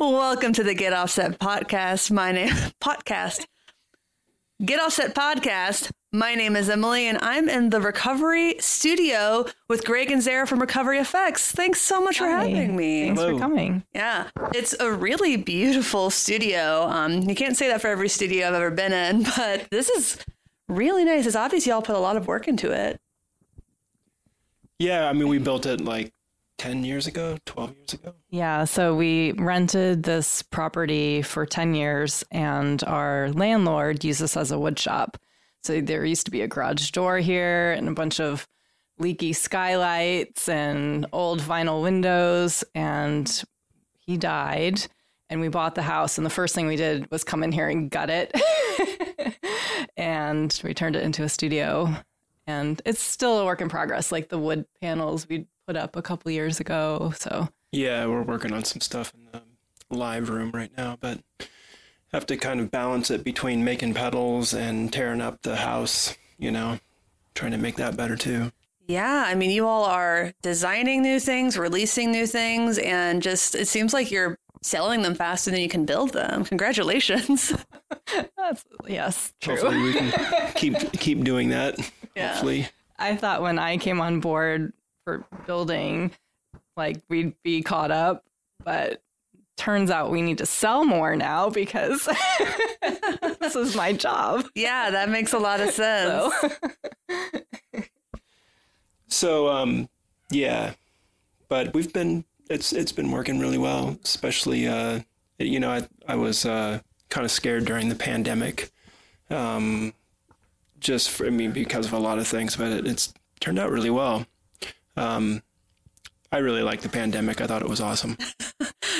Welcome to the Get Offset podcast. My name podcast. Get Offset podcast. My name is Emily, and I'm in the recovery studio with Graig and Zera from Recovery Effects. Thanks so much for having me. Thanks Hello. for coming. Yeah, it's a really beautiful studio. Um, you can't say that for every studio I've ever been in, but this is really nice. It's obvious y'all put a lot of work into it. Yeah, I mean, we built it like 10 years ago, 12 years ago. Yeah, so we rented this property for 10 years, and our landlord used this as a wood shop. So there used to be a garage door here and a bunch of leaky skylights and old vinyl windows. And he died, and we bought the house. And the first thing we did was come in here and gut it. and we turned it into a studio. And it's still a work in progress, like the wood panels we put up a couple years ago. So Yeah, we're working on some stuff in the live room right now, but have to kind of balance it between making pedals and tearing up the house, you know, trying to make that better too. Yeah, I mean, you all are designing new things, releasing new things, and just it seems like you're selling them faster than you can build them. Congratulations. That's yes, true. Hopefully we can keep keep doing that. Yeah. Hopefully. I thought when I came on board for building, like we'd be caught up, but turns out we need to sell more now because this is my job. yeah, that makes a lot of sense. So So um yeah, but we've been it's it's been working really well, especially uh you know, I I was uh kind of scared during the pandemic. Um just for I mean because of a lot of things, but it, it's turned out really well. Um I really liked the pandemic. I thought it was awesome.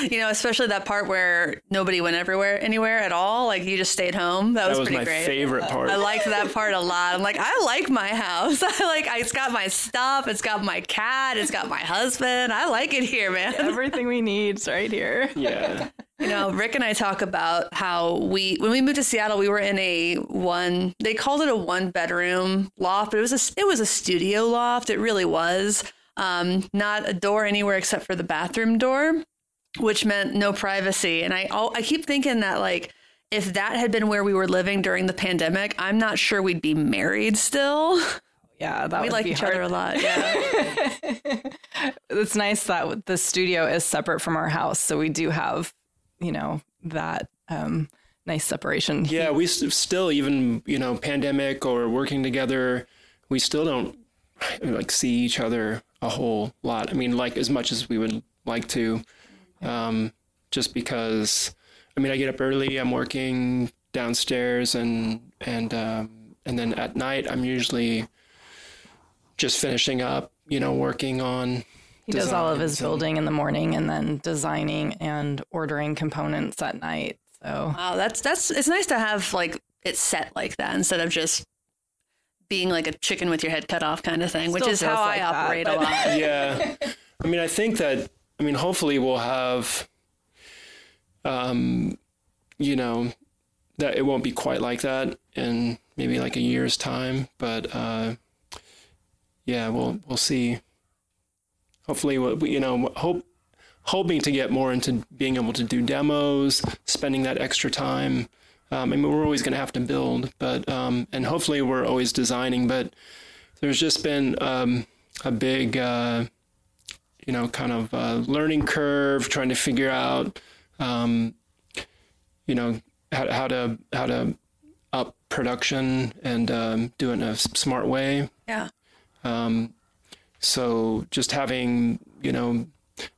You know, especially that part where nobody went everywhere, anywhere at all. Like you just stayed home. That, That was, was pretty my great. favorite part. I liked that part a lot. I'm like, I like my house. I like, it's got my stuff. It's got my cat. It's got my husband. I like it here, man. everything we need's right here. Yeah. You know, Rick and I talk about how we, when we moved to Seattle, we were in a one. They called it a one bedroom loft, but it was a, it was a studio loft. It really was. Um, not a door anywhere except for the bathroom door, which meant no privacy. And I, I keep thinking that like. If that had been where we were living during the pandemic, I'm not sure we'd be married still. Yeah, that we would like be each hard. other a lot. Yeah. it's nice that the studio is separate from our house, so we do have, you know, that um, nice separation. Yeah, we still even, you know, pandemic or working together, we still don't like see each other a whole lot. I mean, like as much as we would like to, um, just because. I mean, I get up early. I'm working downstairs, and and um, and then at night I'm usually just finishing up. You know, working on. He does all of his building in the morning and then designing and ordering components at night. So Wow, that's that's it's nice to have like it set like that instead of just being like a chicken with your head cut off kind of thing, which is how feels I like that, operate a lot. yeah i mean i think that i mean hopefully we'll have um you know that it won't be quite like that in maybe like a year's time but uh yeah we'll we'll see hopefully you know hope hoping to get more into being able to do demos spending that extra time um, I mean, we're always going to have to build, but um, and hopefully we're always designing. But there's just been um, a big, uh, you know, kind of uh, learning curve, trying to figure out, um, you know, how, how to how to up production and um, do it in a smart way. Yeah. Um, so just having, you know,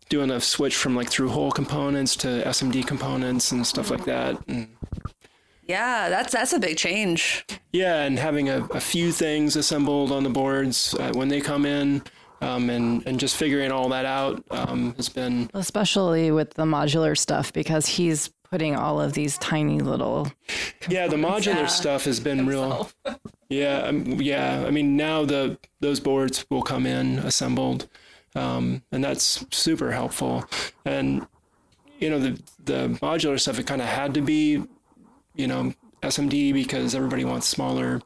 doing a switch from like through hole components to SMD components and stuff like that. And Yeah, that's that's a big change. yeah, and having a, a few things assembled on the boards uh, when they come in, um, and and just figuring all that out um, has been especially with the modular stuff because he's putting all of these tiny little yeah the modular stuff has been real yeah um, yeah I mean now the those boards will come in assembled, um, and that's super helpful. And you know the the modular stuff it kind of had to be you know SMD because everybody wants smaller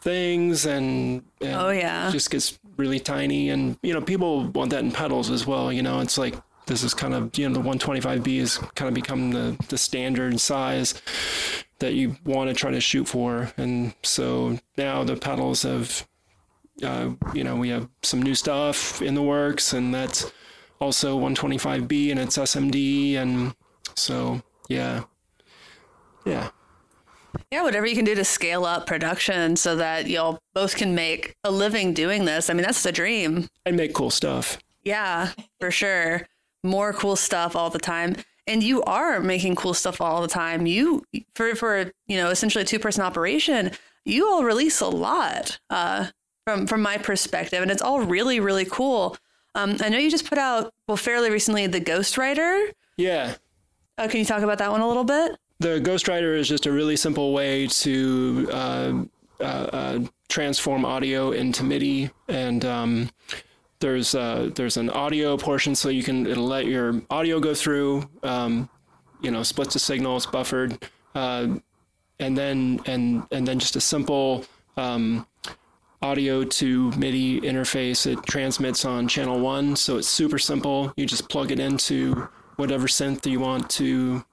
things and, and Oh, yeah. it just gets really tiny and you know people want that in pedals as well you know it's like this is kind of you know the 125B has kind of become the the standard size that you want to try to shoot for, and so now the pedals have, uh, you know, we have some new stuff in the works, and that's also 125B and it's SMD, and so yeah, yeah. Yeah, whatever you can do to scale up production so that y'all both can make a living doing this. I mean, that's the dream. And make cool stuff. Yeah, for sure. More cool stuff all the time. And you are making cool stuff all the time. You for for you know essentially a two person operation. You all release a lot uh, from from my perspective, and it's all really really cool. Um, I know you just put out well fairly recently the Ghost Rider. Yeah. Uh, can you talk about that one a little bit? The Ghost Rider is just a really simple way to uh, uh, uh transform audio into MIDI, and um, there's uh, there's an audio portion, so you can it'll let your audio go through. Um, you know, splits the signals, buffered, uh, and then and and then just a simple um, audio to MIDI interface. It transmits on channel one, so it's super simple. You just plug it into whatever synth you want to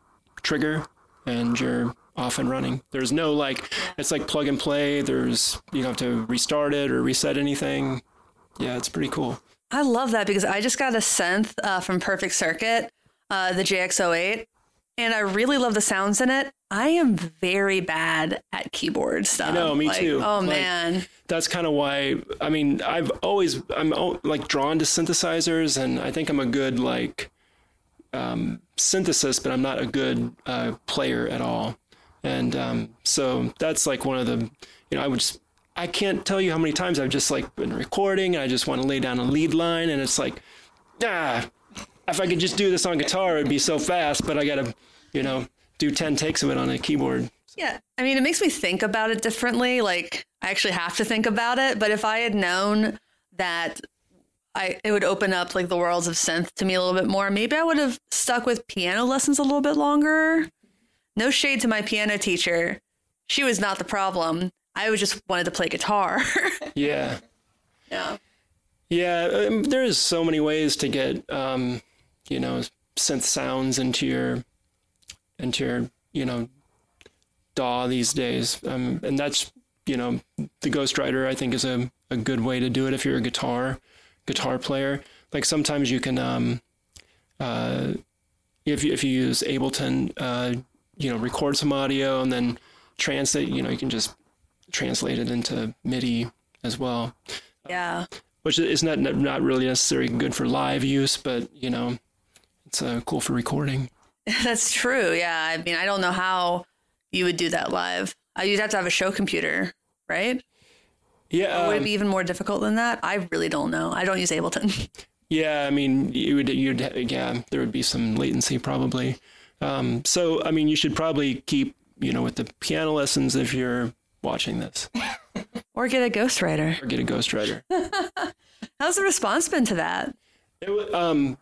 trigger, and you're off and running. There's no like, it's like plug and play. There's you don't have to restart it or reset anything. Yeah, it's pretty cool. I love that because I just got a synth uh, from Perfect Circuit, uh, the JX08, and I really love the sounds in it. I am very bad at keyboard stuff. Know, me like, too. Oh Like, man, That's kind of why. I mean, I've always I'm like drawn to synthesizers, and I think I'm a good like um, synthesis, but I'm not a good uh, player at all. And um, so that's like one of the, you know, I would just, I can't tell you how many times I've just like been recording and I just want to lay down a lead line and it's like, ah, if I could just do this on guitar, it'd be so fast, but I gotta, you know, do 10 takes of it on a keyboard. yeah. I mean, it makes me think about it differently. Like I actually have to think about it. But if I had known that I it would open up like the worlds of synth to me a little bit more, maybe I would have stuck with piano lessons a little bit longer. No shade to my piano teacher. She was not the problem. I was just wanted to play guitar. Yeah. yeah. Yeah, um, there's so many ways to get, um, you know, synth sounds into your, into your, you know, DAW these days, um, and that's, you know, the Ghost Rider I think is a, a good way to do it if you're a guitar guitar player. Like sometimes you can, um, uh, if you, if you use Ableton, uh, you know, record some audio and then translate. You know, you can just translate it into MIDI as well Yeah. which is not not really necessarily good for live use, but you know, it's uh, cool for recording. That's true. Yeah. I mean, I don't know how you would do that live. Uh, You'd have to have a show computer, right? Yeah, Would it um, be even more difficult than that? I really don't know. I don't use Ableton. yeah. I mean, you would you'd yeah, there would be some latency probably. Um, so I mean, you should probably keep you know with the piano lessons if you're watching this or get a ghostwriter. or get a ghostwriter. How's the response been to that? It, um,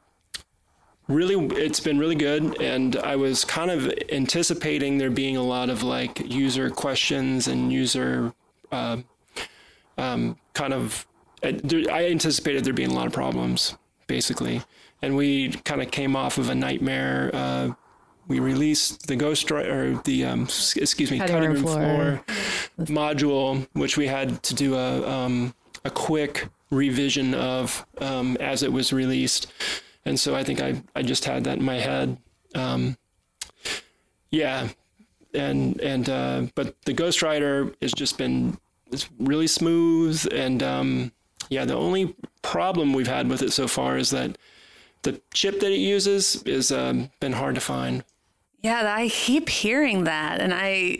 really, it's been really good, and I was kind of anticipating there being a lot of like user questions and user uh, um, kind of. uh, I anticipated there being a lot of problems, basically, and we kind of came off of a nightmare. Uh, we released the Ghost Rider, or the um, excuse me, Cutting room floor. floor module, which we had to do a um, a quick revision of um, as it was released, and so I think I I just had that in my head. Um, yeah, and and uh, but the Ghost Rider has just been it's really smooth, and um, yeah, the only problem we've had with it so far is that the chip that it uses is um, been hard to find. Yeah, I keep hearing that, and I,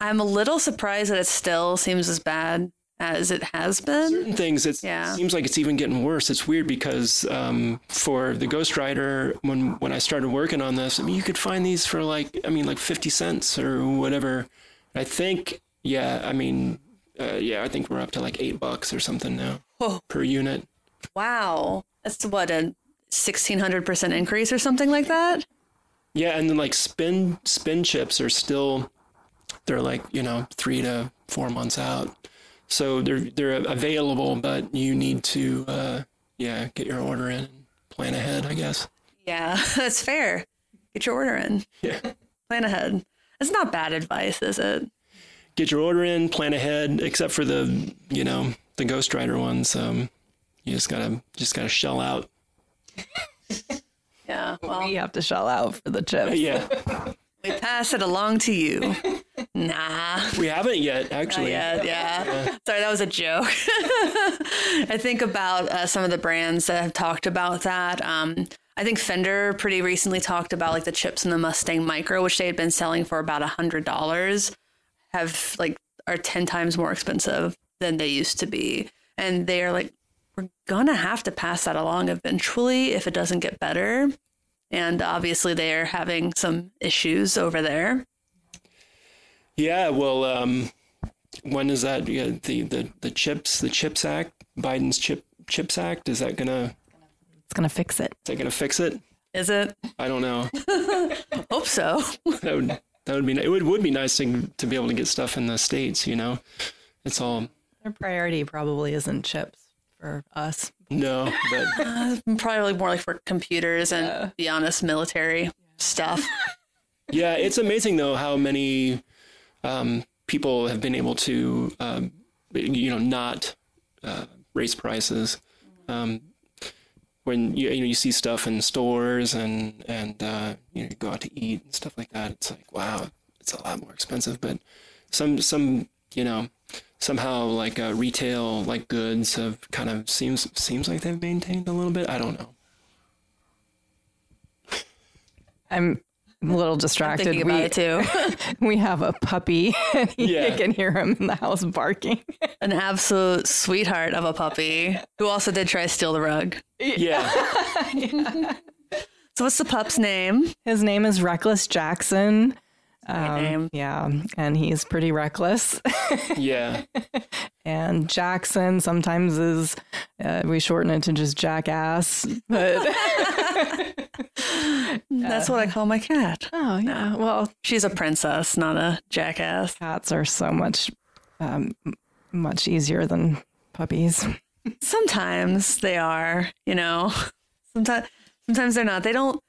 I'm a little surprised that it still seems as bad as it has been. certain things it Yeah. seems like it's even getting worse it's weird because um, for the ghost rider when when i started working on this i mean you could find these for like i mean like 50 cents or whatever i think yeah i mean uh, yeah i think we're up to like eight bucks or something now Whoa. per unit Wow, that's what a sixteen hundred percent increase or something like that. Yeah and then like spin spin chips are still they're like you know three to four months out so they're they're available but you need to uh, yeah get your order in plan ahead i guess Yeah, that's fair. Get your order in. Yeah. Plan ahead. That's not bad advice, is it? Get your order in, plan ahead, except for the, you know, the Ghost Rider ones. Um, you just gotta just gotta shell out. Yeah. Well, we have to shell out for the chips. Yeah, we pass it along to you. nah. we haven't yet actually. Yeah, yeah. Sorry, that was a joke. I think about uh, some of the brands that have talked about that. Um, I think Fender pretty recently talked about like the chips in the Mustang Micro, which they had been selling for about a hundred dollars, have like are ten times more expensive than they used to be, and they are like, we're gonna have to pass that along eventually if it doesn't get better. And obviously, they are having some issues over there. Yeah, well, um, when is that? Yeah, the, the the chips, the Chips Act, Biden's chip Chips Act, is that gonna It's gonna fix it. is that gonna fix it? Is it? I don't know. Hope so. that would that would be it would would be nice to to be able to get stuff in the states. You know, it's all Their priority probably isn't chips for us. no, but Uh, probably more like for computers and, be honest, military stuff. yeah, it's amazing though how many um, people have been able to um, you know not uh, raise prices. Um, when you you know you see stuff in stores and and uh, you know you go out to eat and stuff like that, it's like wow, it's a lot more expensive. But some some you know somehow like uh, retail like goods have kind of seems seems like they've maintained a little bit. I don't know. I'm a little distracted. Thinking about we, it too. we have a puppy and you Yeah. can hear him in the house barking. An absolute sweetheart of a puppy who also did try to steal the rug. Yeah, So, what's the pup's name? His name is Reckless Jackson. Um. Yeah, and he's pretty reckless. yeah. and Jackson sometimes is, uh, we shorten it to just Jackass. But That's what I call my cat. oh yeah, well, She's a princess, not a jackass. cats are so much, um, much easier than puppies. Sometimes they are, you know. Sometimes, sometimes they're not. They don't.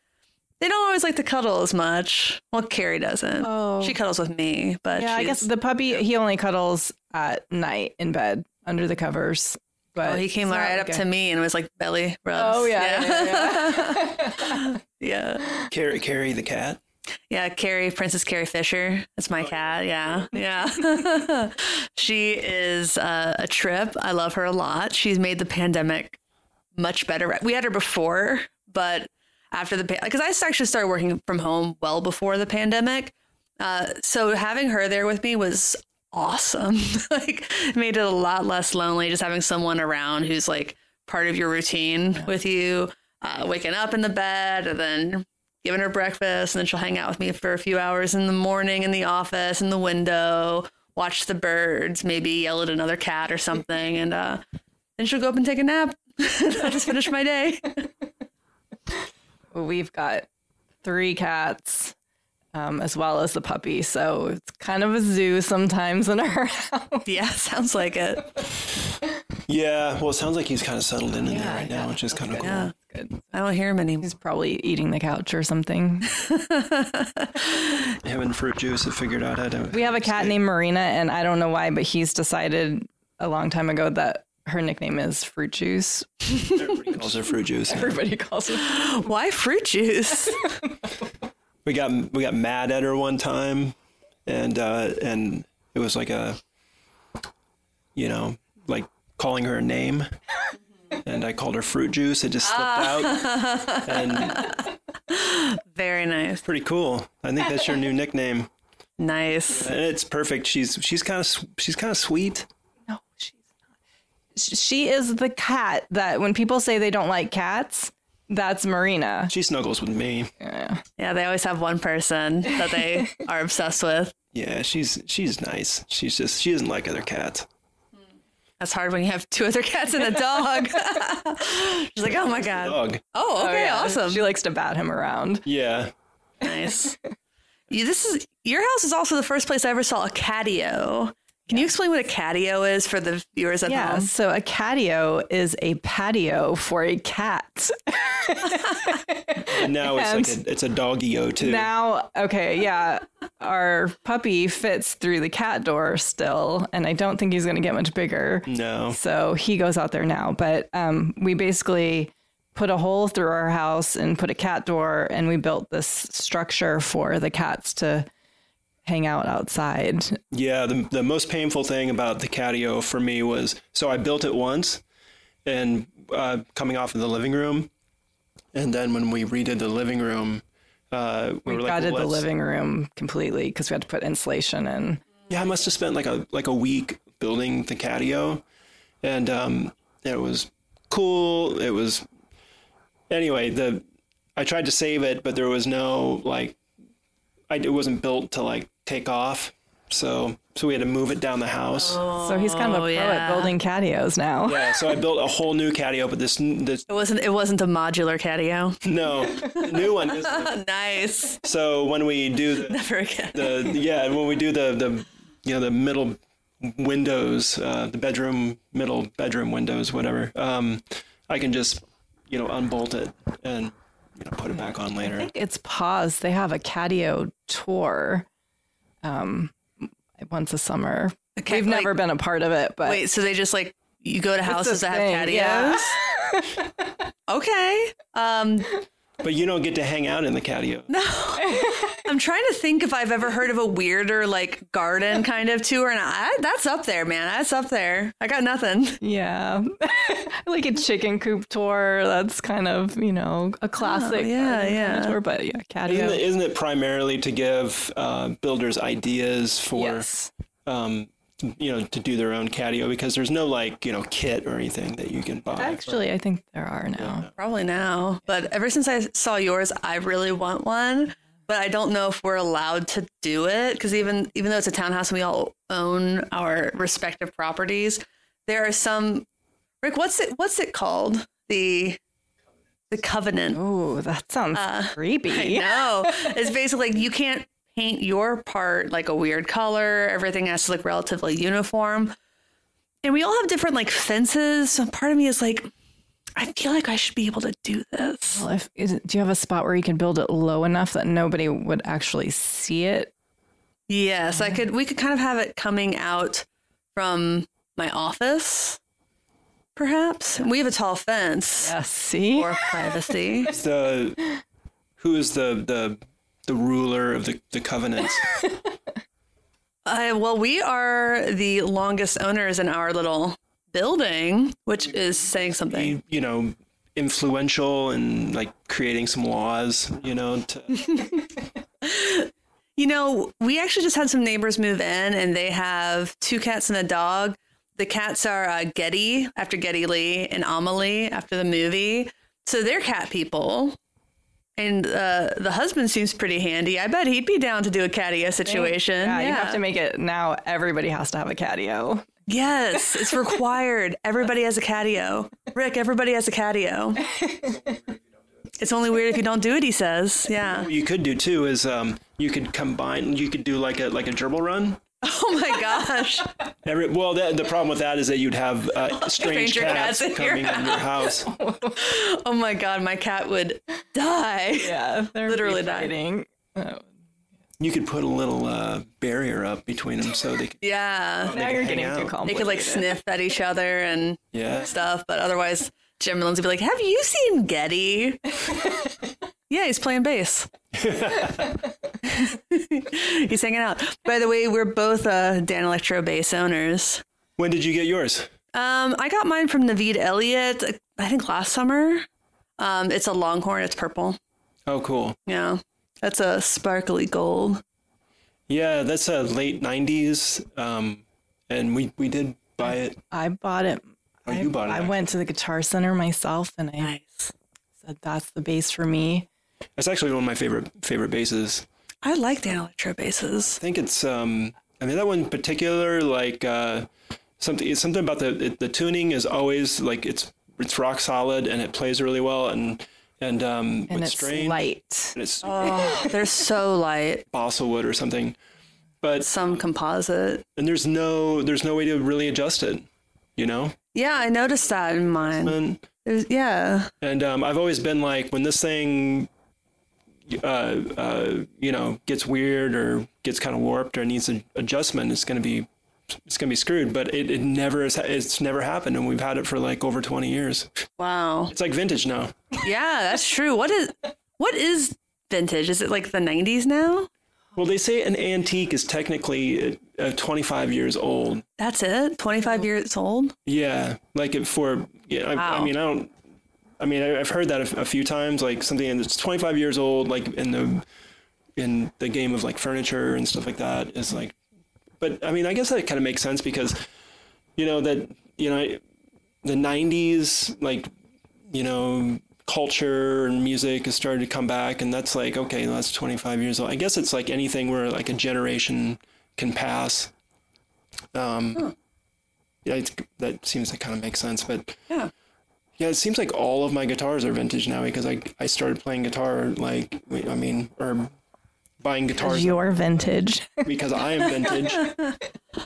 They don't always like to cuddle as much. Well, Carrie doesn't. Oh. She cuddles with me, but Yeah, I guess the puppy he only cuddles at night in bed under the covers. But Oh, he came it's not right up like to me and was like belly rubs. Oh yeah, yeah, yeah. yeah. yeah. Carrie, Carrie the cat. Yeah, Carrie, Princess Carrie Fisher. That's my cat. Yeah, yeah. she is uh, a trip. I love her a lot. She's made the pandemic much better. We had her before, but after the because I actually started working from home well before the pandemic. Uh, so having her there with me was awesome. like made it a lot less lonely just having someone around who's like part of your routine with you. Uh, waking up in the bed and then giving her breakfast and then she'll hang out with me for a few hours in the morning in the office in the window watch the birds maybe yell at another cat or something and uh then she'll go up and take a nap i'll just finish my day We've got three cats, um, as well as the puppy. So it's kind of a zoo sometimes in our house. yeah sounds like it Yeah, well, it sounds like he's kind of settled in, in there right now, which is kind of cool. yeah Good. i don't hear him anymore He's probably eating the couch or something. Him and Fruit Juice have figured out how to. We have a cat named Marina, and I don't know why, but he's decided a long time ago that her nickname is Fruit Juice. Everybody calls her Fruit Juice. Everybody calls her. why fruit juice We got we got mad at her one time, and uh, and it was like a, you know, like calling her a name, and I called her Fruit Juice. It just slipped out, and very nice pretty cool. I think that's your new nickname, nice and it's perfect. She's she's kind of she's kind of sweet. No, she's not. Sh- She is the cat that when people say they don't like cats, that's Marina. She snuggles with me. Yeah. yeah they always have one person that they are obsessed with Yeah, she's she's nice. She's just she doesn't like other cats. that's hard when you have two other cats and a dog she's like oh my god Dog. oh okay oh, yeah. awesome She likes to bat him around. Yeah. Nice. This is your house is also the first place I ever saw a catio. Can you explain what a catio is for the viewers at home? Yeah, home? so a catio is a patio for a cat. Now it's like a, it's a doggy-o too. Now, okay, yeah, our puppy fits through the cat door still, and I don't think he's going to get much bigger. no. So he goes out there now. But um, we basically put a hole through our house and put a cat door, and we built this structure for the cats to hang out outside. Yeah, the the most painful thing about the catio for me was so I built it once, and uh, coming off of the living room, and then when we redid the living room, uh, we, We were like, gutted the living room completely because we had to put insulation in. Yeah, I must have spent like a like a week building the catio, and um, it was cool. It was anyway. The I tried to save it, but there was no like, I, it wasn't built to like take off. So so we had to move it down the house. So he's kind of a Oh, pro yeah. at building catios now. Yeah, so I built a whole new catio, but this this It wasn't. It wasn't a modular catio. no new one. Is, nice. so when we do the, Never again. the yeah when we do the the you know the middle windows, uh, the bedroom middle bedroom windows, whatever. Um, I can just you know unbolt it and you know put it back on later. It's paused. They have a catio tour um, once a summer. cat- We've never been a part of it, but Wait, so they just like you go to houses that have catios? yeah. Okay. Um, But you don't get to hang out in the catio. no, I'm trying to think if I've ever heard of a weirder like garden kind of tour, and I, that's up there, man. That's up there. I got nothing. yeah, like a chicken coop tour. That's kind of you know a classic. Oh, yeah, garden kind of yeah. Tour, but yeah, Isn't catio. it, isn't it primarily to give uh, builders ideas for yes. um, you know to do their own catio because there's no like you know kit or anything that you can buy. Actually, I think there are now. Probably now, but ever since I saw yours, I really want one. But I don't know if we're allowed to do it because even even though it's a townhouse and we all own our respective properties, there are some. Rick, what's it? What's it called? The the covenant. Oh, that sounds uh, I creepy. know. it's basically like you can't paint your part like a weird color. Everything has to look relatively uniform. And we all have different like fences. So part of me is like, I feel like I should be able to do this. Well, if is, do you have a spot where you can build it low enough that nobody would actually see it? Yes, I could. We could kind of have it coming out from my office, perhaps. We have a tall fence Yeah. See. for privacy. the who is the the the ruler of the the covenants? Uh, well, we are the longest owners in our little building, which is saying something. you, you know influential and like creating some laws you know to, You know, we actually just had some neighbors move in, and they have two cats and a dog. The cats are uh, Geddy after Geddy Lee and Amelie after the movie, so they're cat people. And uh, the husband seems pretty handy. I bet he'd be down to do a catio situation. Yeah, you have to make it now. Everybody has to have a catio. Yes, it's required. everybody has a catio. Rick, everybody has a catio. it's only weird if you don't do it, he says. Yeah. what you could do too is um you could combine you could do like a like a gerbil run Oh my gosh. Every, well the, the problem with that is that you'd have uh, strange Stranger cats, cats in your coming in your house Oh my God, my cat would die. Yeah, they're Literally dying. Oh, you could put a little uh, barrier up between them so they could Yeah. now you're hang getting too out. They could like sniff at each other and yeah stuff, but otherwise, Jim and Lindsay would be like, Have you seen Geddy? Yeah, he's playing bass. he's hanging out. By the way, we're both uh, Danelectro bass owners. when did you get yours Um, I got mine from Naveed Elliott, I think last summer. Um, it's a longhorn, it's purple. oh cool Yeah. That's a sparkly gold. yeah that's a late 90s um and we we did buy it I bought it. Oh, I, you bought it, I went to the Guitar Center myself, and I Nice. said that's the bass for me. It's actually one of my favorite favorite basses. I like Danelectro basses. I think it's um I mean that one in particular like uh something it's something about the it, the tuning is always like it's it's rock solid and it plays really well and and um And it's strange light. and it's Oh, they're so light. balsa wood or something. but some composite. and there's no there's no way to really adjust it, you know. Yeah, I noticed that in mine. And There's, yeah. and um, I've always been like when this thing, uh, uh, you know, gets weird or gets kind of warped or needs an adjustment, it's gonna be it's gonna be screwed. But it, it never has, it's never happened, and we've had it for like over twenty years. Wow. It's like vintage now. Yeah, that's true. What is what is vintage? Is it like the 90s now? Well, they say an antique is technically uh, 25 years old. That's it? 25 years old? Yeah, like it for yeah. I, I Wow. mean, I don't. I mean, I- I've heard that a few times. Like something that's 25 years old, like in the in the game of like furniture and stuff like that, is like. But I mean, I guess that kind of makes sense because, you know, that you know, the 90s, like, you know, culture and music has started to come back, and that's like okay, that's 25 years old. I guess it's like anything where like a generation can pass. Um, yeah, it's, that seems to kind of make sense, but Yeah. Yeah, it seems like all of my guitars are vintage now because I I started playing guitar like I mean or buying guitars Your vintage. because I am vintage.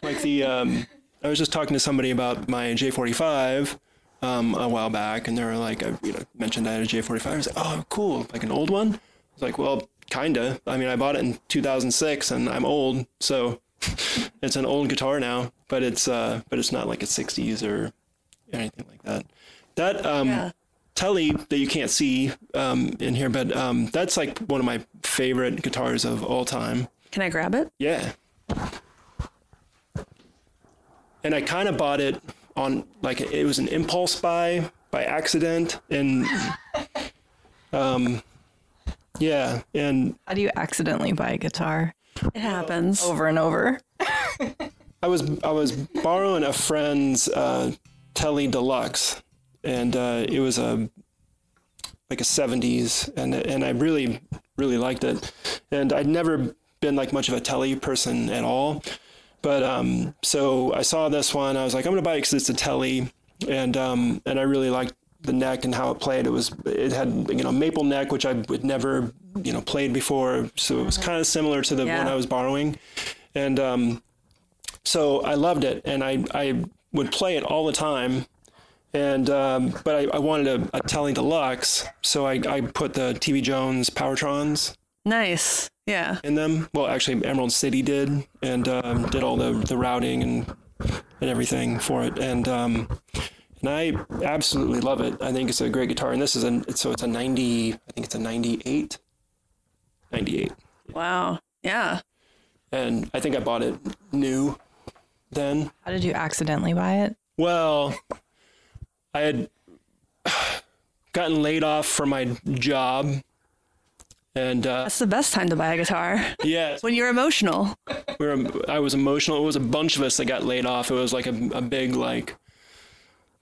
like the um, I was just talking to somebody about my J45 um, a while back, and they were like, I you know mentioned I had a J45. I was like, oh, cool, like an old one. I was like, well, kinda. I mean, I bought it in 2006, and I'm old, so it's an old guitar now. But it's uh, but it's not like a 60s or anything like that. That um, Yeah. Telly that you can't see um, in here, but um, that's like one of my favorite guitars of all time. Can I grab it? Yeah. And I kind of bought it on like it was an impulse buy by accident and um yeah, and How do you accidentally buy a guitar It happens. over and over? I was I was borrowing a friend's uh Telly Deluxe and uh it was a like a 70s and and I really really liked it. And I'd never been like much of a Telly person at all. But um so I saw this one I was like I'm going to buy it cuz it's a Telly and um and I really liked the neck and how it played. It was it had you know maple neck which I would never you know played before so it was kind of similar to the Yeah. one I was borrowing. And um so I loved it, and I I would play it all the time. And um, but I, I wanted a, a Telly Deluxe, so I, I put the TV Jones Powertrons Nice. Yeah. in them. Well, actually, Emerald City did, and um, did all the the routing and and everything for it. And um, and I absolutely love it. I think it's a great guitar. And this is a so it's a ninety. I think it's a ninety eight. Ninety eight. Wow. Yeah. And I think I bought it new then. How did you accidentally buy it? Well, I had gotten laid off from my job, and uh, That's the best time to buy a guitar. yeah, When you're emotional. we were, I was emotional. It was a bunch of us that got laid off. It was like a, a big like,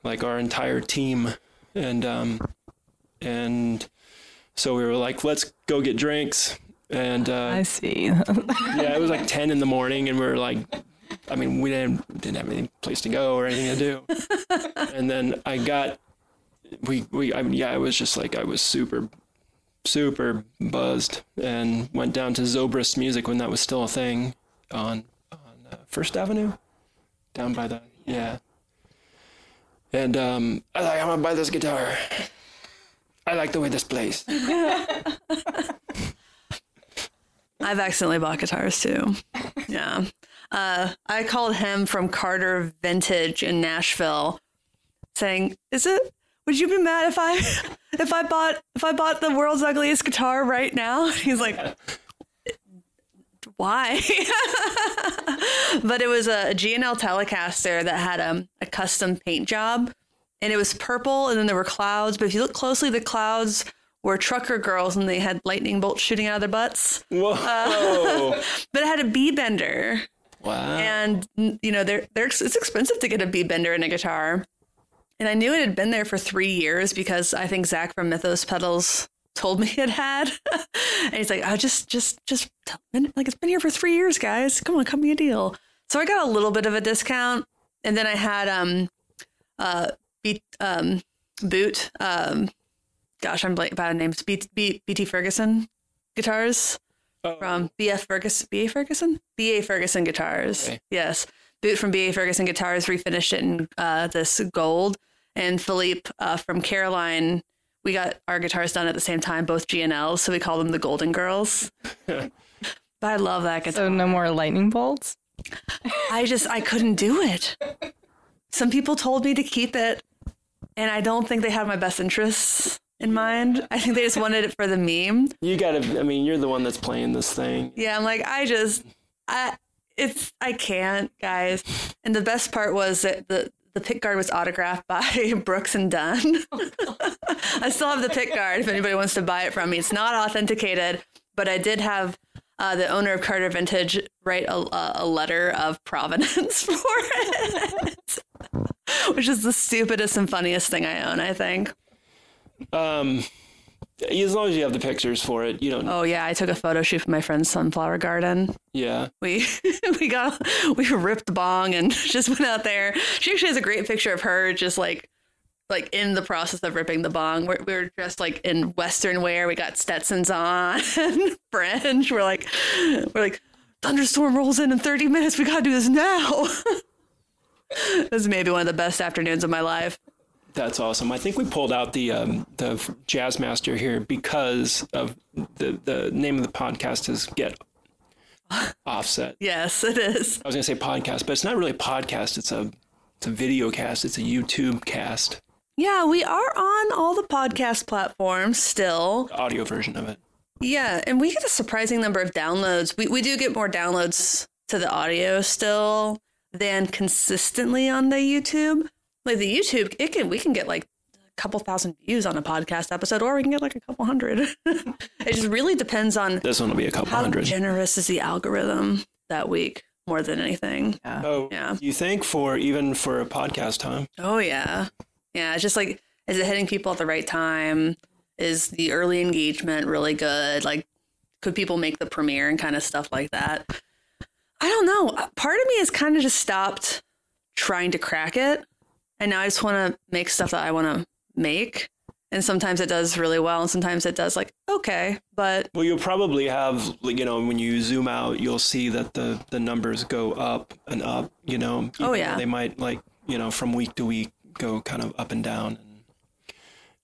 like our entire team, and um, and so we were like, let's go get drinks, and uh, I see. yeah, it was like ten in the morning, and we were like, I mean, we didn't didn't have any place to go or anything to do. and then I got, we we I mean, yeah, it was just like I was super, super buzzed, and went down to Zobrist Music when that was still a thing on on uh, First Avenue, down by the yeah. And um, I like I'm gonna buy this guitar. I like the way this plays. I've accidentally bought guitars too. Yeah. Uh, I called him from Carter Vintage in Nashville saying, Is it would you be mad if I if I bought if I bought the world's ugliest guitar right now? He's like why? but it was a, a G&L Telecaster that had um, a custom paint job and it was purple and then there were clouds. But if you look closely, the clouds were trucker girls and they had lightning bolts shooting out of their butts. Whoa! But it had a B bender wow. and you know they're, they're it's expensive to get a B bender and a guitar. And I knew it had been there for three years because I think Zach from Mythos Pedals told me it had. and he's like, "I just, just, just like it's been here for three years, guys. Come on, cut me a deal." So I got a little bit of a discount, and then I had um, uh, beat um, boot um, gosh, I'm blank bad names. B, B, BT Ferguson guitars. Oh, from BF Ferguson, BA Ferguson, BA Ferguson guitars. Okay. Yes, boot from BA Ferguson guitars refinished it in uh, this gold, and Philippe uh, from Caroline. We got our guitars done at the same time, both G&Ls, so we call them the Golden Girls. but I love that guitar. So no more lightning bolts. I just I couldn't do it. Some people told me to keep it, and I don't think they had my best interests in mind. I think they just wanted it for the meme. you gotta. I mean, you're the one that's playing this thing. Yeah, I'm like, I just, I, it's, I can't, guys. And the best part was that the the pick guard was autographed by Brooks and Dunn. I still have the pick guard if anybody wants to buy it from me. It's not authenticated, but I did have uh, the owner of Carter Vintage write a, a a letter of provenance for it, which is the stupidest and funniest thing I own. I think. Um, as long as you have the pictures for it, you don't. Oh yeah, I took a photo shoot for my friend's sunflower garden. Yeah. we we got we ripped the bong and just went out there. She actually has a great picture of her just like like in the process of ripping the bong. We're, we were dressed like in Western wear. We got Stetsons on and French. We're like we're like thunderstorm rolls in in 30 minutes. We gotta do this now. this is maybe one of the best afternoons of my life. That's awesome. I think we pulled out the um, the Jazzmaster here because of the the name of the podcast is Get Offset. Yes, it is. I was gonna say podcast, but it's not really a podcast. It's a it's a video cast. It's a YouTube cast, Yeah, we are on all the podcast platforms still. the audio version of it. Yeah, and we get a surprising number of downloads. We we do get more downloads to the audio still than consistently on the YouTube. Like the YouTube, it can we can get like a couple thousand views on a podcast episode, or we can get like a couple hundred. it just really depends on This one will be a couple how hundred. generous is the algorithm that week more than anything. oh, Yeah. You think for even for a podcast time? Oh yeah. Yeah, it's just like is it hitting people at the right time? Is the early engagement really good? Like could people make the premiere and kind of stuff like that? I don't know. Part of me has kind of just stopped trying to crack it. And now I just want to make stuff that I want to make. And sometimes it does really well and sometimes it does like okay, but Well, you'll probably have, you know, when you zoom out, you'll see that the the numbers go up and up. You know. Oh, yeah. They might like, you know, from week to week go kind of up and down.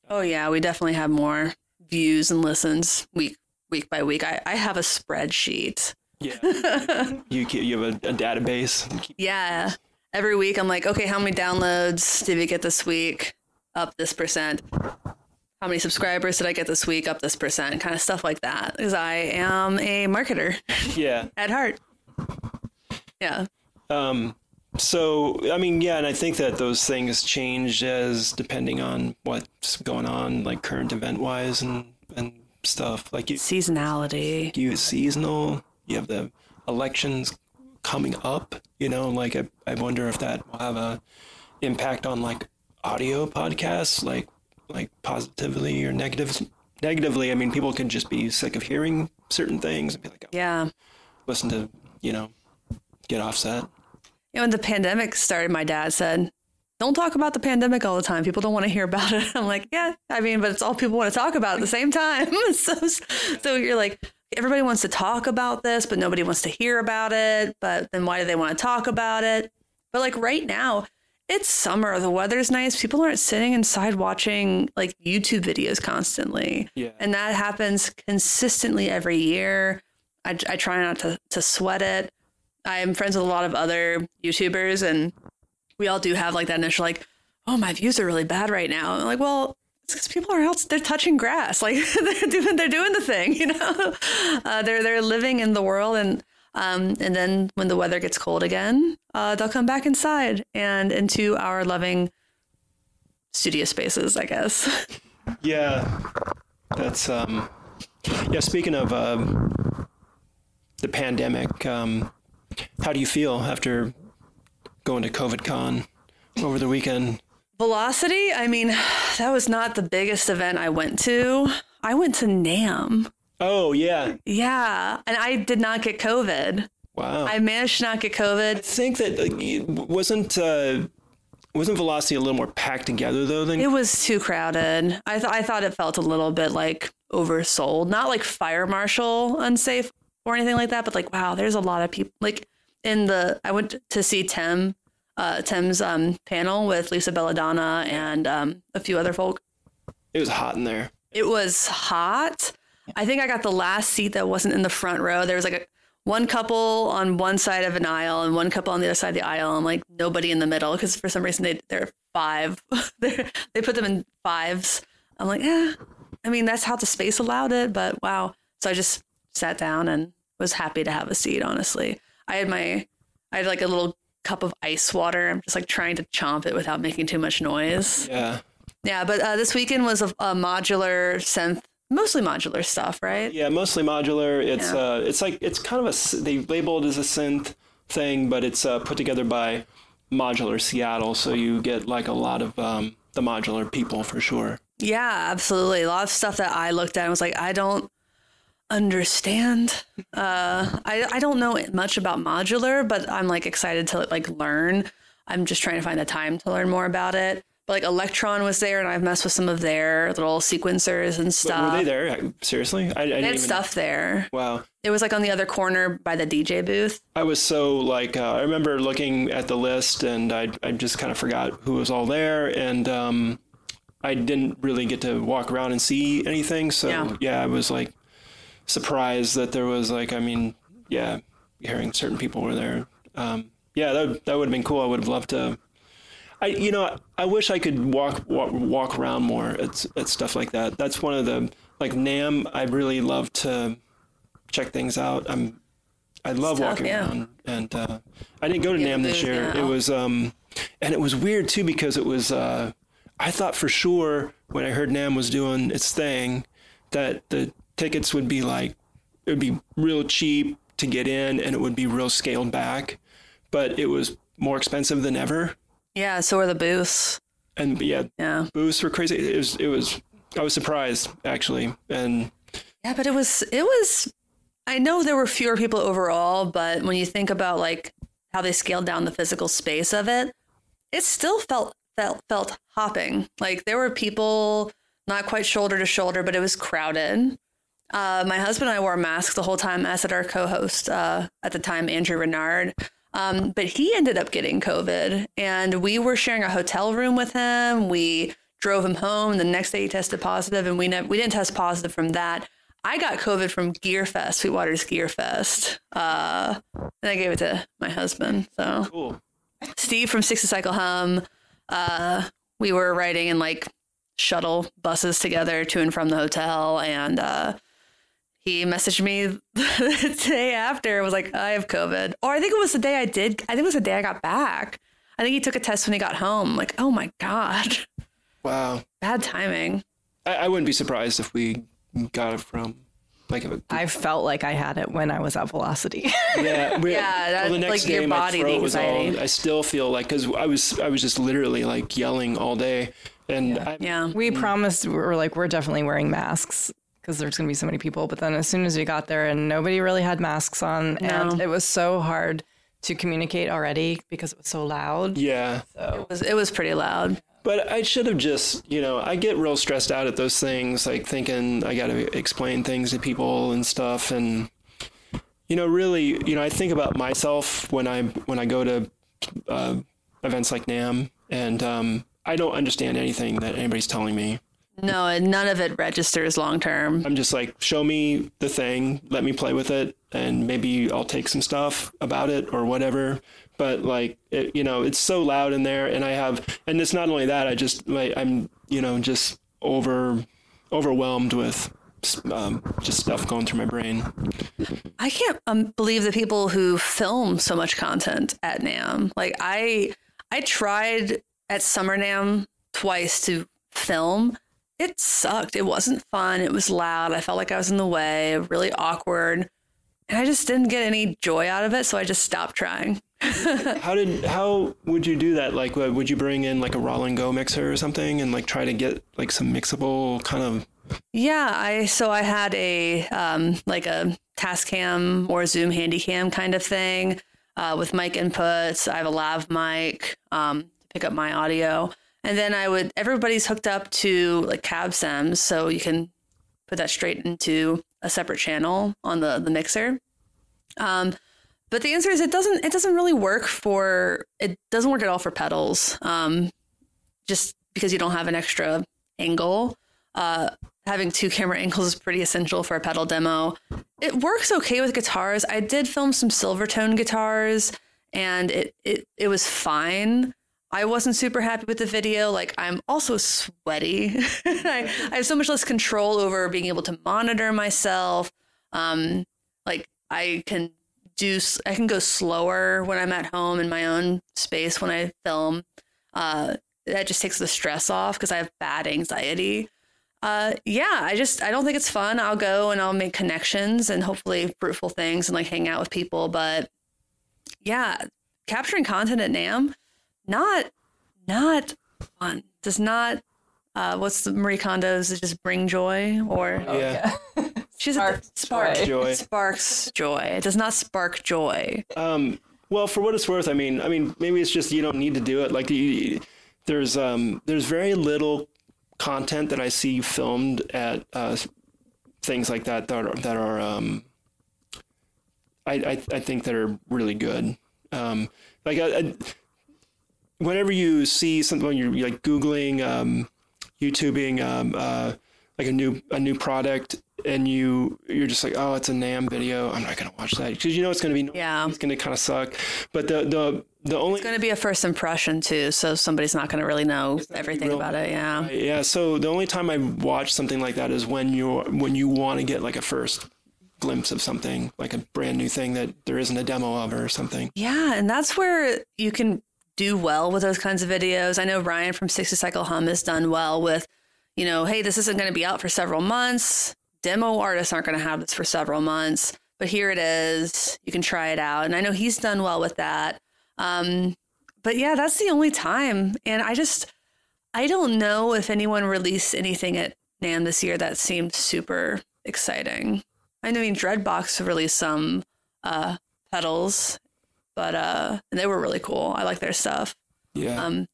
Oh yeah, we definitely have more views and listens week week by week. I, I have a spreadsheet yeah, you keep, you have a, a database. Yeah. Every week I'm like, okay, how many downloads did we get this week? Up this percent. How many subscribers did I get this week? Up this percent. Kind of stuff like that. Because I am a marketer Yeah. at heart. Yeah. Um, so I mean, yeah, and I think that those things change as depending on what's going on, like current event wise and and stuff. Like you, Seasonality. you seasonal. You have the elections coming up. You know, like I, I wonder if that will have a impact on like audio podcasts, like like positively or negative. Negatively, I mean, people could just be sick of hearing certain things and be like, oh, Yeah. listen to you know, get offset. You know, when the pandemic started, my dad said, don't talk about the pandemic all the time. People don't want to hear about it. I'm like, yeah, I mean, but it's all people want to talk about at the same time. so, so you're like, everybody wants to talk about this, but nobody wants to hear about it. But then why do they want to talk about it? But like right now, it's summer. The weather's nice. People aren't sitting inside watching like YouTube videos constantly. Yeah. And that happens consistently every year. I, I try not to, to sweat it. I'm friends with a lot of other YouTubers, and we all do have like that initial, like, oh, my views are really bad right now. I'm like, well, because people are out, they're touching grass. Like, they're doing, they're doing the thing, you know? Uh, they're, they're living in the world. And, um, and then when the weather gets cold again, uh, they'll come back inside and into our loving studio spaces, I guess. Yeah, that's um, yeah. Speaking of um, the pandemic, um, how do you feel after going to COVID Con over the weekend? Velocity, I mean, that was not the biggest event I went to. I went to NAMM. Oh yeah, Yeah. And I did not get COVID. wow. I managed to not get COVID. I think that like, wasn't uh, wasn't Velocity a little more packed together though than It was too crowded. I thought I thought it felt a little bit like oversold. Not like fire marshal unsafe or anything like that, but like wow, there's a lot of people. Like in the I went to see Tim, uh, Tim's um, panel with Lisa Bella Donna and um, a few other folk. It was hot in there. It was hot. I think I got the last seat that wasn't in the front row. There was like a one couple on one side of an aisle and one couple on the other side of the aisle, and like nobody in the middle because for some reason they they're five. they're, they put them in fives. I'm like, yeah. I mean, that's how the space allowed it, but wow. So I just sat down and was happy to have a seat. Honestly, I had my I had like a little cup of ice water. I'm just like trying to chomp it without making too much noise. Yeah. Yeah, but uh, this weekend was a, a modular synth, mostly modular stuff, right? Yeah, mostly modular. It's Yeah. uh, it's like it's kind of a they label it as a synth thing, but it's uh, put together by Modular Seattle, so you get like a lot of um, the modular people for sure. Yeah, absolutely. A lot of stuff that I looked at and was like, I don't understand. Uh, I I don't know much about modular, but I'm like excited to like learn. I'm just trying to find the time to learn more about it. But like Elektron was there, and I've messed with some of their little sequencers and stuff. were they there? Seriously, I, I didn't They had stuff there. Wow. It was like on the other corner by the DJ booth. I was so like uh, I remember looking at the list and I I just kind of forgot who was all there and um, I didn't really get to walk around and see anything. So Yeah. yeah, I was like surprised that there was like I mean yeah, hearing certain people were there. Um, yeah, that that would have been cool. I would have loved to. I you know I wish I could walk walk, walk around more at at stuff like that. That's one of the like NAMM. I really love to check things out. I'm I love Stuff, walking yeah. around, and uh, I didn't go to NAMM this year. yeah. It was um, and it was weird too because it was uh, I thought for sure when I heard NAMM was doing its thing that the tickets would be like it would be real cheap to get in and it would be real scaled back, but it was more expensive than ever. Yeah, so were the booths. And yeah, Yeah. booths were crazy. It was it was I was surprised actually, and Yeah, but it was it was I know there were fewer people overall, but when you think about like how they scaled down the physical space of it, it still felt felt felt hopping. Like there were people not quite shoulder to shoulder, but it was crowded. Uh, my husband and I wore masks the whole time, as did our co-host uh, at the time, Andrew Renard. Um, but he ended up getting COVID, and we were sharing a hotel room with him. We drove him home. The next day, he tested positive, and we ne- we didn't test positive from that. I got COVID from Gear Gearfest, Sweetwater's Gearfest, uh, and I gave it to my husband. So cool. Steve from 60 Cycle Hum. Uh, we were riding in like shuttle buses together to and from the hotel, and uh, he messaged me the day after. It was like, "I have COVID," or I think it was the day I did. I think it was the day I got back. I think he took a test when he got home. Like, oh my god, Wow. bad timing. I, I wouldn't be surprised if we got it from like a I felt like I had it when I was at Velocity. yeah we- Yeah, that- well, the next like, your day my body, the throat was all. I still feel like because I was I was just literally like yelling all day and I, Yeah, we promised we were like we're definitely wearing masks because there's going to be so many people. But then as soon as we got there and nobody really had masks on, and it was so hard to communicate already because it was so loud. yeah it was it was pretty loud. but I should have just you know I get real stressed out at those things like thinking I got to explain things to people and stuff and you know really you know I think about myself when I when I go to uh, events like NAMM and um, I don't understand anything that anybody's telling me. No, and none of it registers long term. I'm just like, show me the thing, let me play with it, and maybe I'll take some stuff about it or whatever. But like, it, you know, it's so loud in there, and I have, and it's not only that. I just like, I'm, you know, just over, overwhelmed with um, just stuff going through my brain. I can't um, believe the people who film so much content at NAMM. Like I, I tried at Summer NAMM twice to film. It sucked. It wasn't fun. It was loud. I felt like I was in the way. Really awkward, and I just didn't get any joy out of it. So I just stopped trying. How did, how would you do that? Like, would you bring in like a Roland Go mixer or something, and like try to get like some mixable kind of Yeah, I so I had a um, like a Tascam or Zoom Handycam kind of thing uh, with mic inputs. I have a lav mic um, to pick up my audio, and then I would everybody's hooked up to like cab sims, so you can put that straight into a separate channel on the the mixer. Um, but the answer is it doesn't it doesn't really work for it doesn't work at all for pedals. Um, just because you don't have an extra angle. Uh, having two camera angles is pretty essential for a pedal demo. It works okay with guitars. I did film some Silvertone guitars and it, it, it was fine. I wasn't super happy with the video. Like, I'm also sweaty. I, I have so much less control over being able to monitor myself. Um, like, I can do, I can go slower when I'm at home in my own space when I film. Uh, that just takes the stress off because I have bad anxiety. Uh, yeah, I just I don't think it's fun. I'll go and I'll make connections and hopefully fruitful things and like hang out with people. But yeah, capturing content at NAMM, not not fun. Does not. Uh, what's the Marie Kondo's? It just bring joy or yeah. she's Sparks a spark joy. Joy. Sparks joy. It does not spark joy. Um, well, for what it's worth, I mean, I mean, maybe it's just you don't need to do it. Like you, there's um, there's very little content that I see filmed at uh, things like that that are that are um, I, I I think that are really good. Um, like I, I, whenever you see something when you're like googling, um, YouTubing, um, uh, like a new a new product, and you you're just like, oh, it's a NAMM video. I'm not gonna watch that because you know it's gonna be Yeah. it's gonna kind of suck. But the the the only It's going to be a first impression too, so somebody's not going to really know everything real- about it. Yeah. yeah, so the only time I watch something like that is when you are when you want to get like a first glimpse of something, like a brand new thing that there isn't a demo of or something. Yeah, and that's where you can do well with those kinds of videos. I know Ryan from 60 Cycle Hum has done well with, you know, hey, this isn't going to be out for several months. Demo artists aren't going to have this for several months, but here it is. You can try it out. And I know he's done well with that. Um, but yeah, that's the only time. And I just, I don't know if anyone released anything at NAMM this year that seemed super exciting. I mean, Dreadbox released some uh, pedals but uh they were really cool i like their stuff Yeah. um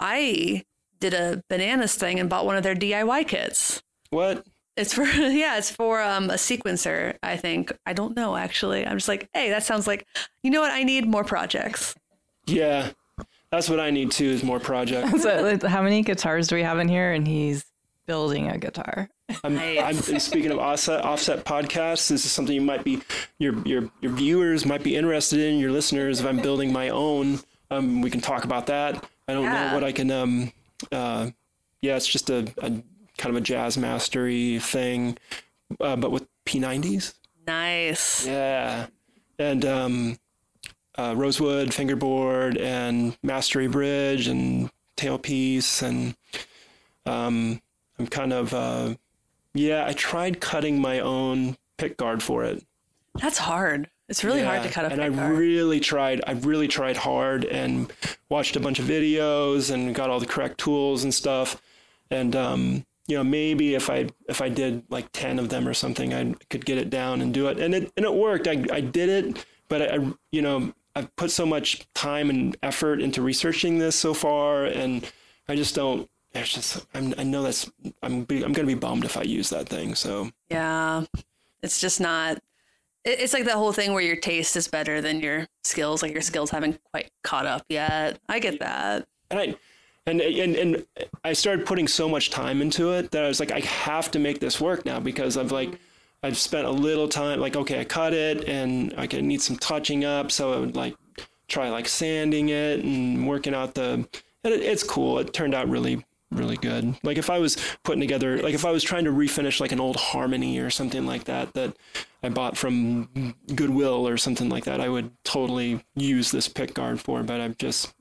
i did a bananas thing and bought one of their diy kits what? it's for yeah it's for um a sequencer i think i don't know actually i'm just like hey that sounds like you know what i need more projects Yeah. That's what I need too is more projects. So, like, how many guitars do we have in here? And he's building a guitar. I'm, I'm speaking of offset offset podcasts. This is something you might be your your your viewers might be interested in. Your listeners, if I'm building my own, um, we can talk about that. I don't Yeah. know what I can. Um, uh, yeah, it's just a, a kind of a jazz mastery thing, uh, but with P90s. nice Yeah, and um, uh, rosewood fingerboard and mastery bridge and tailpiece and um, I'm kind of uh, yeah. I tried cutting my own pick guard for it. that's hard it's really hard to cut a and I guard. really tried. I really tried hard and watched a bunch of videos and got all the correct tools and stuff. And um, you know, maybe if I if I did like ten of them or something, I could get it down and do it. And it and it worked. I I did it, but I you know I've put so much time and effort into researching this so far, and I just don't. It's just I'm, I know that's I'm be, I'm gonna be bummed if I use that thing. So yeah it's just not it- it's like that whole thing where your taste is better than your skills like your skills haven't quite caught up yet i get that and I and and and I started putting so much time into it that I was like, I have to make this work now because I've like I've spent a little time like okay, I cut it and I could need some touching up, so I would like try like sanding it and working out the and it, it's cool. It turned out really really good. Like if I was putting together like if I was trying to refinish like an old harmony or something like that that I bought from Goodwill or something like that, I would totally use this pick guard for, but I'm just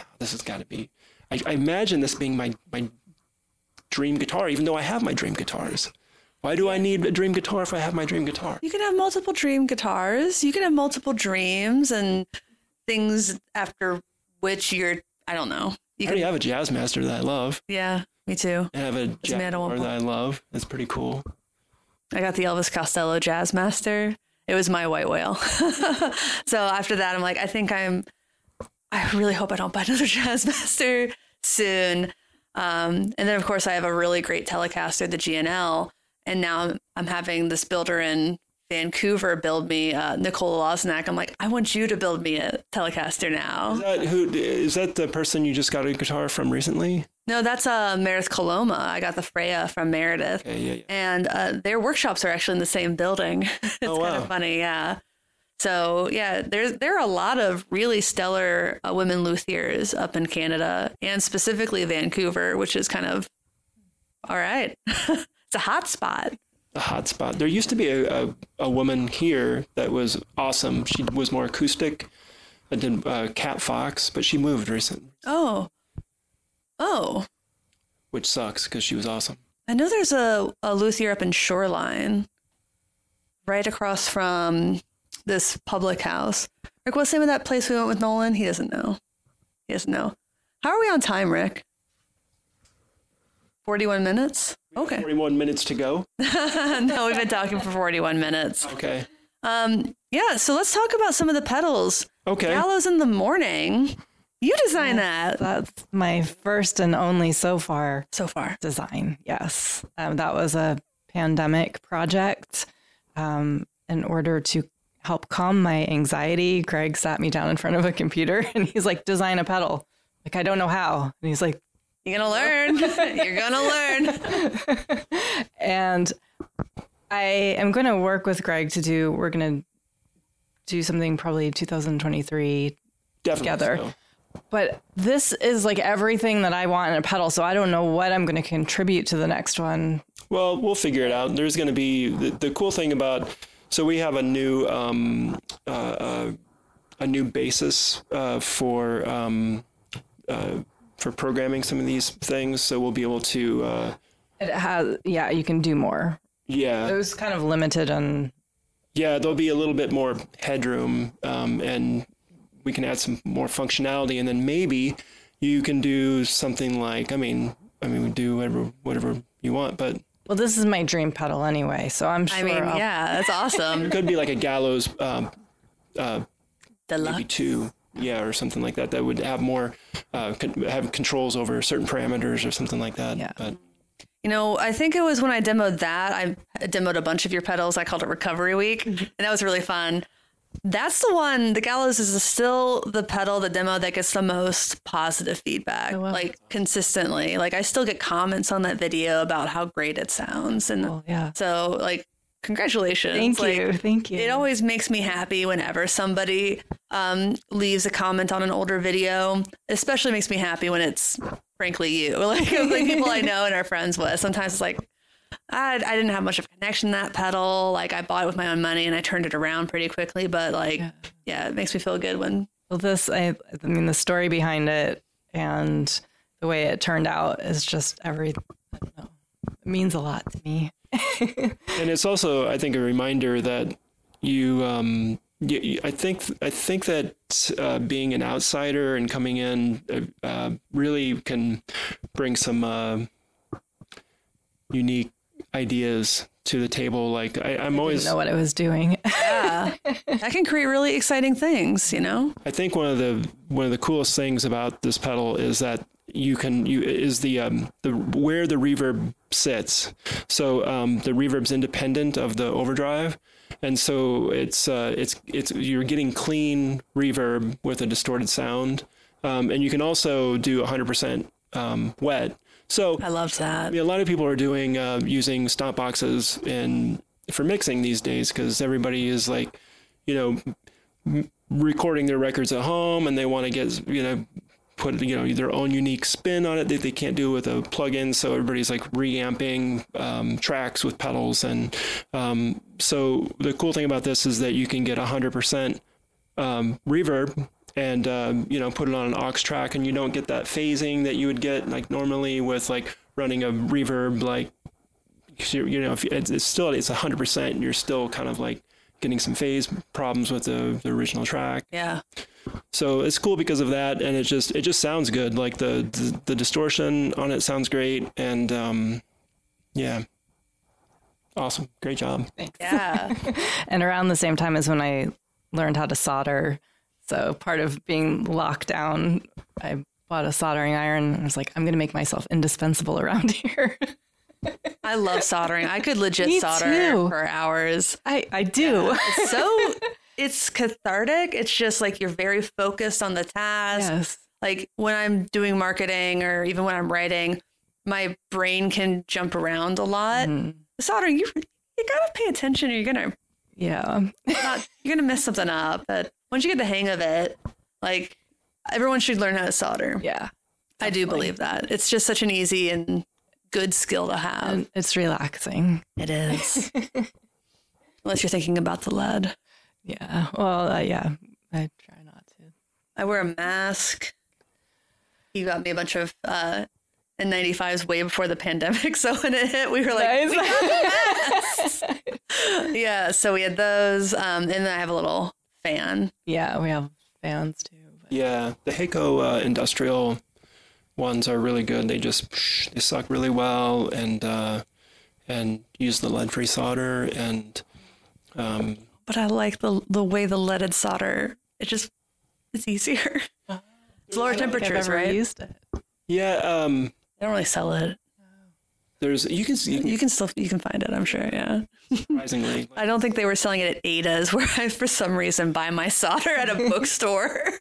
ah, this has got to be. I, I imagine this being my my dream guitar, even though I have my dream guitars. Why do I need a dream guitar if I have my dream guitar? You can have multiple dream guitars. You can have multiple dreams and things after which you're, I don't know. You I already have a jazz master that I love. yeah, me too. I have a jazz at one guitar that I love. It's pretty cool. I got the Elvis Costello Jazz Master. It was my white whale. so after that, I'm like, I think I'm, I really hope I don't buy another Jazz Master soon. Um, and then, of course, I have a really great Telecaster, the G&L. And now I'm, I'm having this builder in Vancouver build me uh, Nicole Losnack. I'm like, I want you to build me a Telecaster now. Is that who? Is that the person you just got a guitar from recently? No, that's uh, Meredith Coloma. I got the Freya from Meredith. Okay, yeah, yeah. And uh, their workshops are actually in the same building. it's Oh, kind of funny, yeah. So yeah, there's there are a lot of really stellar uh, women luthiers up in Canada, and specifically Vancouver, which is kind of all right. it's a hot spot. A hot spot. There used to be a, a, a woman here that was awesome. She was more acoustic. I did uh, Cat Fox, but she moved recently, Oh, oh, which sucks because she was awesome. I know there's a, a luthier up in Shoreline, right across from this public house. Rick, what's the name of that place we went with Nolan? He doesn't know. He doesn't know. How are we on time, Rick? 41 minutes? Okay. 41 minutes to go. no, we've been talking for 41 minutes. Okay. Um, yeah, so let's talk about some of the pedals. Okay. Gallows in the morning. You designed that That's my first and only so far so far. design. Yes. Um, that was a pandemic project. Um, in order to help calm my anxiety, Graig sat me down in front of a computer and he's like, design a pedal. Like, I don't know how. And he's like, You're gonna learn. You're gonna learn. and I am going to work with Graig to do, we're going to do something probably 2023 Definitely. together. so. But this is like everything that I want in a pedal. So I don't know what I'm going to contribute to the next one. Well, we'll figure it out. There's going to be the, the cool thing about. So we have a new um, uh, uh, a new basis uh, for um, uh, for programming some of these things. So we'll be able to. Uh, It has, yeah, you can do more. yeah. It was kind of limited on, Yeah, there'll be a little bit more headroom, um, and we can add some more functionality, and then maybe you can do something like, I mean, I mean, we do whatever whatever you want, but well, this is my dream pedal anyway. So I'm sure I mean, I'll- yeah, that's awesome. it could be like a gallows, um, uh, maybe Deluxe. two, yeah, or something like that. That would have more, uh, con- have controls over certain parameters or something like that. Yeah. But You know, I think it was when I demoed that. I demoed a bunch of your pedals. I called it Recovery Week, and that was really fun. That's the one. The Gallows is still the pedal, the demo that gets the most positive feedback, wow. like consistently. Like I still get comments on that video about how great it sounds, and Well, yeah. so like congratulations. Thank Like, you. Thank you. It always makes me happy whenever somebody um, leaves a comment on an older video. Especially makes me happy when it's frankly you, like, like people I know and are friends with. Sometimes it's like I, I didn't have much of a connection to that pedal. Like I bought it with my own money and I turned it around pretty quickly. But like, Yeah. yeah, it makes me feel good when Well, this, I, I mean, the story behind it and the way it turned out is just every, I don't know, it means a lot to me. and it's also, I think, a reminder that you, um, you, you- I think, I think that uh, being an outsider and coming in uh, uh, really can bring some uh, unique ideas to the table. Like I, I'm I always, didn't know what I was doing. yeah, that can create really exciting things. You know, I think one of the one of the coolest things about this pedal is that you can you is the um, the where the reverb sits. So um, the reverb's independent of the overdrive, and so it's uh, it's it's you're getting clean reverb with a distorted sound, um, and you can also do 100% um, wet. So I loved I that. mean, a lot of people are doing uh, using stop boxes in for mixing these days because everybody is like, you know, m- recording their records at home and they want to get you know put you know their own unique spin on it that they can't do with a plugin. So everybody's like reamping um, tracks with pedals and um, so the cool thing about this is that you can get 100% um, reverb and um, you know put it on an aux track and you don't get that phasing that you would get like normally with like running a reverb like you know if it's, it's still it's 100% you're still kind of like getting some phase problems with the, the original track Yeah, so it's cool because of that and it just it just sounds good like the the, the distortion on it sounds great and um yeah awesome great job yeah. and around the same time as when I learned how to solder. So part of being locked down, I bought a soldering iron I was like, I'm going to make myself indispensable around here. I love soldering. I could legit Me solder too. for hours. I, I do. It's so it's cathartic. It's just like you're very focused on the task. yes. Like when I'm doing marketing or even when I'm writing, my brain can jump around a lot. Mhm. Soldering, you you gotta pay attention or you're gonna Yeah. not you're gonna mess something up. But once you get the hang of it, like everyone should learn how to solder. Yeah. I do believe that. It's just such an easy and good skill to have. And it's relaxing. it is. Unless you're thinking about the lead. Yeah. Well, uh, yeah. I try not to. I wear a mask. He got me a bunch of uh, N95s way before the pandemic. So when it hit, we were like, we got yeah. So we had those. Um, and then I have a little fan. yeah, we have fans too. But Yeah, the Hakko uh, industrial ones are really good. They just they suck really well and uh, and use the lead-free solder and um, But I like the the way the leaded solder. It just it's easier. It's lower I don't think I've temperatures, ever right? Used it. yeah. Um, They don't really sell it. there's you can see You can still you can find it. I'm sure. Yeah. surprisingly I don't think they were selling it at Ada's, where I for some reason buy my solder at a bookstore.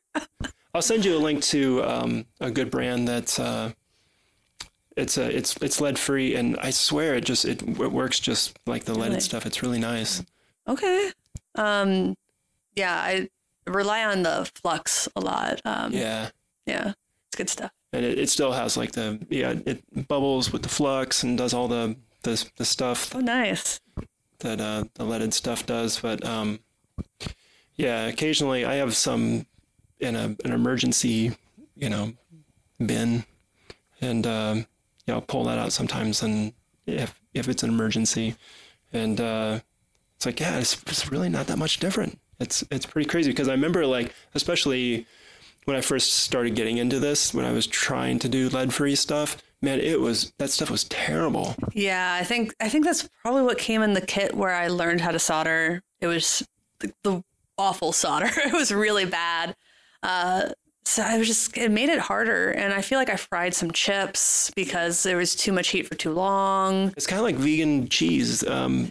I'll send you a link to um, a good brand that's uh, it's a it's it's lead free and I swear it just it, it works just like the Really? leaded stuff. It's really nice. Okay. Um, yeah, I rely on the flux a lot. Um, yeah. Yeah, it's good stuff. and it, it still has like the yeah it bubbles with the flux and does all the the, the stuff Oh, nice. that uh, the leaded stuff does. But um, yeah, occasionally I have some in a an emergency, you know, bin, and um, yeah, I'll pull that out sometimes, and if if it's an emergency, and uh, it's like yeah, it's, it's really not that much different. It's it's pretty crazy because I remember like especially when I first started getting into this, when I was trying to do lead free stuff, man, it was that stuff was terrible. Yeah, I think I think that's probably what came in the kit where I learned how to solder. It was the, the awful solder. it was really bad. Uh, so I was just it made it harder, and I feel like I fried some chips because there was too much heat for too long. It's kind of like vegan cheese. Um,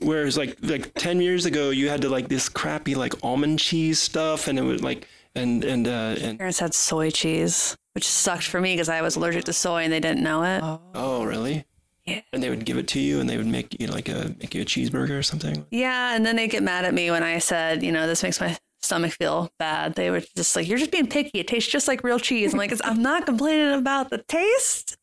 whereas like like ten years ago, you had to like this crappy like almond cheese stuff, and it was like and and uh, and Parents had soy cheese, which sucked for me because I was allergic to soy and they didn't know it. oh really? Yeah. And they would give it to you, and they would make you like a make you a cheeseburger or something. Yeah, and then they get mad at me when I said, you know, this makes my stomach feel bad. They were just like, "You're just being picky. It tastes just like real cheese." I'm like, "I'm not complaining about the taste.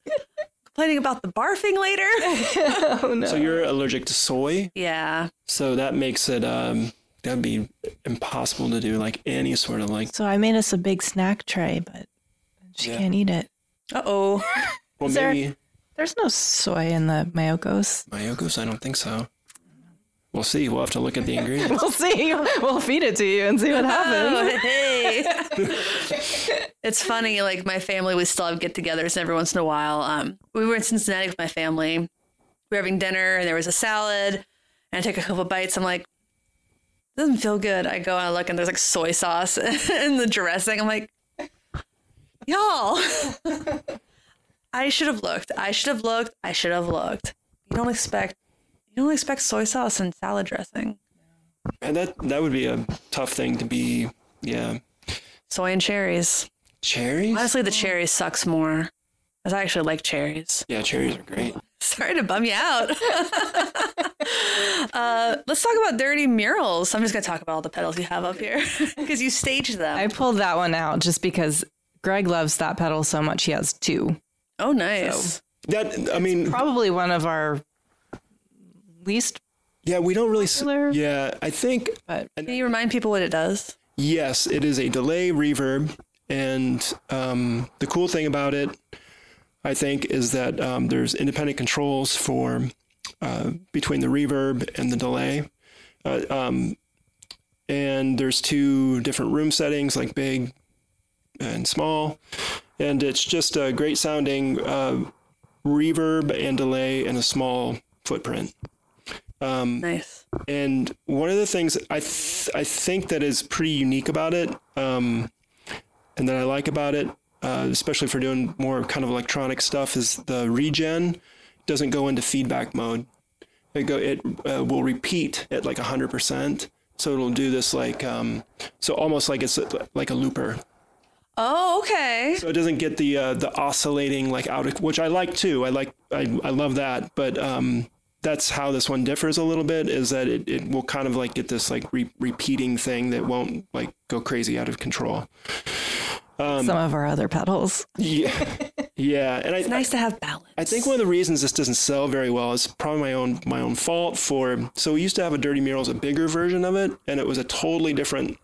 Complaining about the barfing later." oh no. So you're allergic to soy, yeah, so that makes it um that'd be impossible to do like any sort of like So I made us a big snack tray, but she Yeah. can't eat it. uh oh. well Is there- maybe There's no soy in the mayocos. Mayocos, I don't think so. We'll see. We'll have to look at the ingredients. We'll see. We'll feed it to you and see what happens. Oh, hey. it's funny, like my family, we still have get togethers every once in a while. Um, we were in Cincinnati with my family. We were having dinner and there was a salad. And I take a couple bites. I'm like, doesn't feel good. I go and I look and there's like soy sauce in the dressing. I'm like, y'all, I should have looked. I should have looked. I should have looked. You don't expect, you don't expect soy sauce and salad dressing. And that that would be a tough thing to be. Yeah, Soy and cherries. cherries. Honestly, the cherries sucks more. 'Cause I actually like cherries. Yeah, cherries are great. Sorry to bum you out. uh, let's talk about dirty murals. I'm just going to talk about all the pedals you have up here because you staged them. I pulled that one out just because Graig loves that pedal so much. He has two. oh, nice. That I mean, Probably one of our least, yeah, we don't really. s- Yeah, I think but Can you remind people what it does? yes, it is a delay reverb, and um, the cool thing about it, I think, is that um, there's independent controls for uh, between the reverb and the delay. Uh, um, and there's two different room settings, like big and small, and it's just a great sounding uh, reverb and delay in a small footprint. Nice. And one of the things I th- I think that is pretty unique about it, um, and that I like about it, uh, especially for doing more kind of electronic stuff, is the regen doesn't go into feedback mode. It go it uh, will repeat at like hundred percent. So it'll do this like um, so almost like it's like a looper. Oh, okay. So it doesn't get the uh, the oscillating like out of which I like too. I like I, I love that, but um, that's how this one differs a little bit. Is that it, it will kind of like get this like re- repeating thing that won't like go crazy out of control. Um, Some of our other pedals. Yeah, yeah, and I, It's nice to have balance. I think one of the reasons this doesn't sell very well is probably my own my own fault. For so we used to have a Dirty Murals, a bigger version of it, and it was a totally different.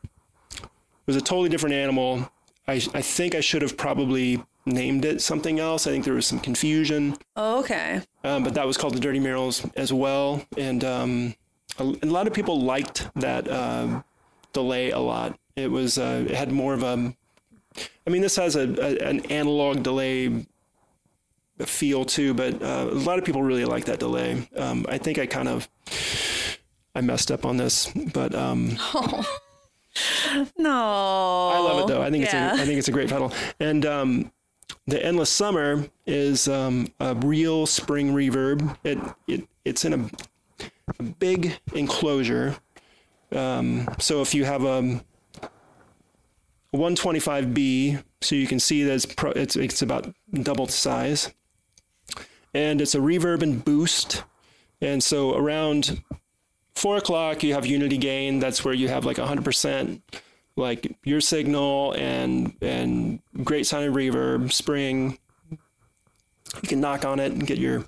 It was a totally different animal. I I think I should have probably named it something else. I think there was some confusion, Oh, okay. um, but that was called the Dirty Murals as well, and um, a, a lot of people liked that um delay a lot. It was uh, it had more of a. I mean, this has a, a an analog delay feel too, but uh, a lot of people really like that delay. Um, I think I kind of I messed up on this, but um, No. I love it though. I think yeah. it's a, I think it's a great pedal. And um, the Endless Summer is um, a real spring reverb. It it it's in a, a big enclosure. Um, so if you have a, a 125B, so you can see that it's pro, it's it's about double the size, and it's a reverb and boost. And so around four o'clock, you have unity gain. That's where you have like 100% like your signal and and great sounding reverb, spring. You can knock on it and get your.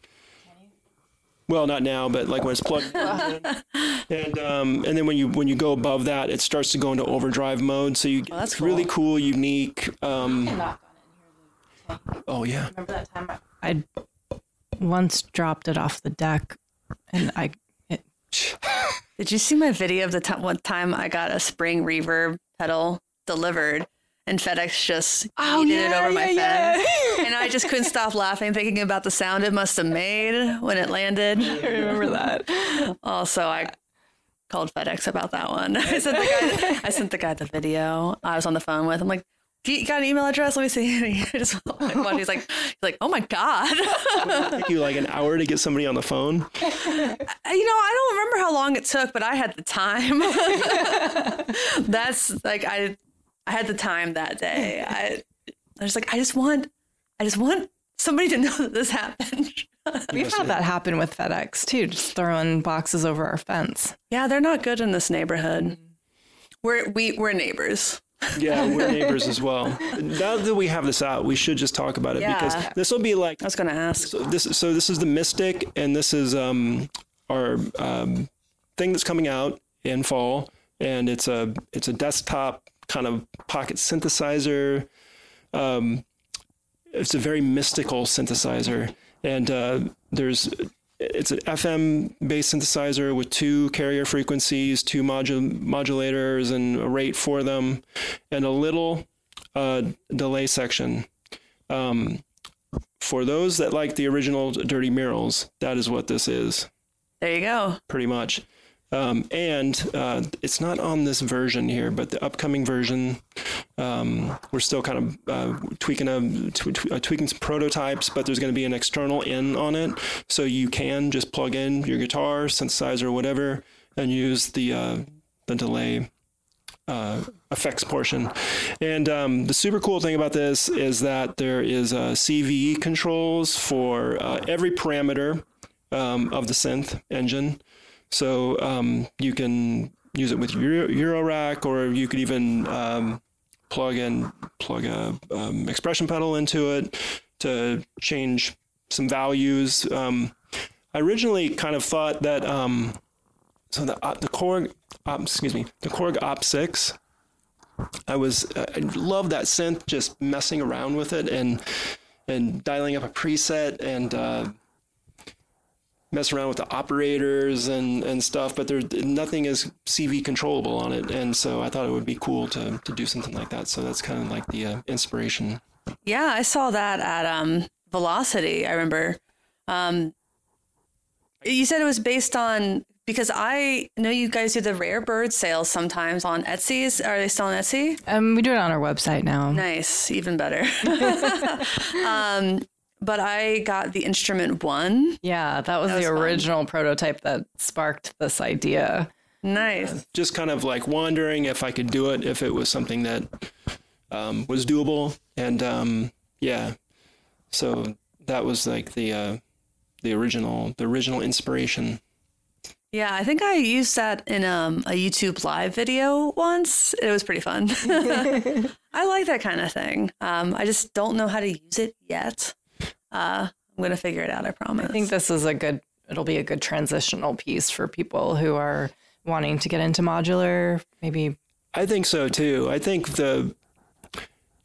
Well, not now, but like when it's plugged in. and um, and then when you when you go above that, it starts to go into overdrive mode. So you Oh, that's it's really cool, unique. Um, oh yeah, Remember that time I once dropped it off the deck, and I it, Did you see my video of the time one time I got a spring reverb pedal delivered and FedEx just Oh, yeeted yeah, it over my yeah, fence? yeah. and I just couldn't stop laughing, thinking about the sound it must have made when it landed. I remember that. Also, I called FedEx about that one. I sent the guy. I sent the guy the video. I was on the phone with. I'm like, "You got an email address? Let me see." And he just he's like, he's like, "Oh my god." it took you like an hour to get somebody on the phone. Uh, you know, I don't remember how long it took, but I had the time. That's like I, I had the time that day. I, I was like, I just want, I just want somebody to know that this happened. We've had that happen with FedEx too, just throwing boxes over our fence. yeah, they're not good in this neighborhood. Mm-hmm. We're we we're neighbors. Yeah, we're neighbors as well. Now that we have this out, we should just talk about it because this will be like I was gonna ask. so this. So this is the Mystic, and this is um, our um, thing that's coming out in fall, and it's a it's a desktop kind of pocket synthesizer. Um, it's a very mystical synthesizer, and uh, there's it's an FM based synthesizer with two carrier frequencies, two modul- modulators, and a rate for them, and a little uh, delay section. Um, for those that like the original Dirty Murals, that is what this is, There you go. pretty much. Um, and uh, it's not on this version here, but the upcoming version, um, we're still kind of uh, tweaking a, tw- tw- uh, tweaking some prototypes, but there's going to be an external in on it, so you can just plug in your guitar, synthesizer, whatever, and use the uh, the delay uh, effects portion. And um, the super cool thing about this is that there is uh, CV controls for uh, every parameter um, of the synth engine. So um, you can use it with Euro- Eurorack, or you could even um, plug in plug a um, expression pedal into it to change some values. Um, I originally kind of thought that um, so the uh, the Korg, um, excuse me, the Korg opsix. I was I love that synth, just messing around with it and and dialing up a preset and uh, mess around with the operators and and stuff. But there's nothing is CV controllable on it, and so I thought it would be cool to to do something like that. So that's kind of like the uh, inspiration. Yeah, I saw that at um, Velocity. I remember. Um, you said it was based on because I know you guys do the rare bird sales sometimes on Etsy's. Are they still on Etsy? Um, we do it on our website now. Nice, even better. um, but I got the instrument one. Yeah, that was That the was fun. original prototype that sparked this idea. Nice. just kind of like wondering if I could do it, if it was something that um, was doable, and um, yeah, so that was like the uh, the original the original inspiration. Yeah, I think I used that in um, a YouTube live video once. It was pretty fun. I like that kind of thing. Um, I just don't know how to use it yet. Uh, I'm gonna figure it out. I promise. I think this is a good, it'll be a good transitional piece for people who are wanting to get into modular. Maybe I think so too. I think the,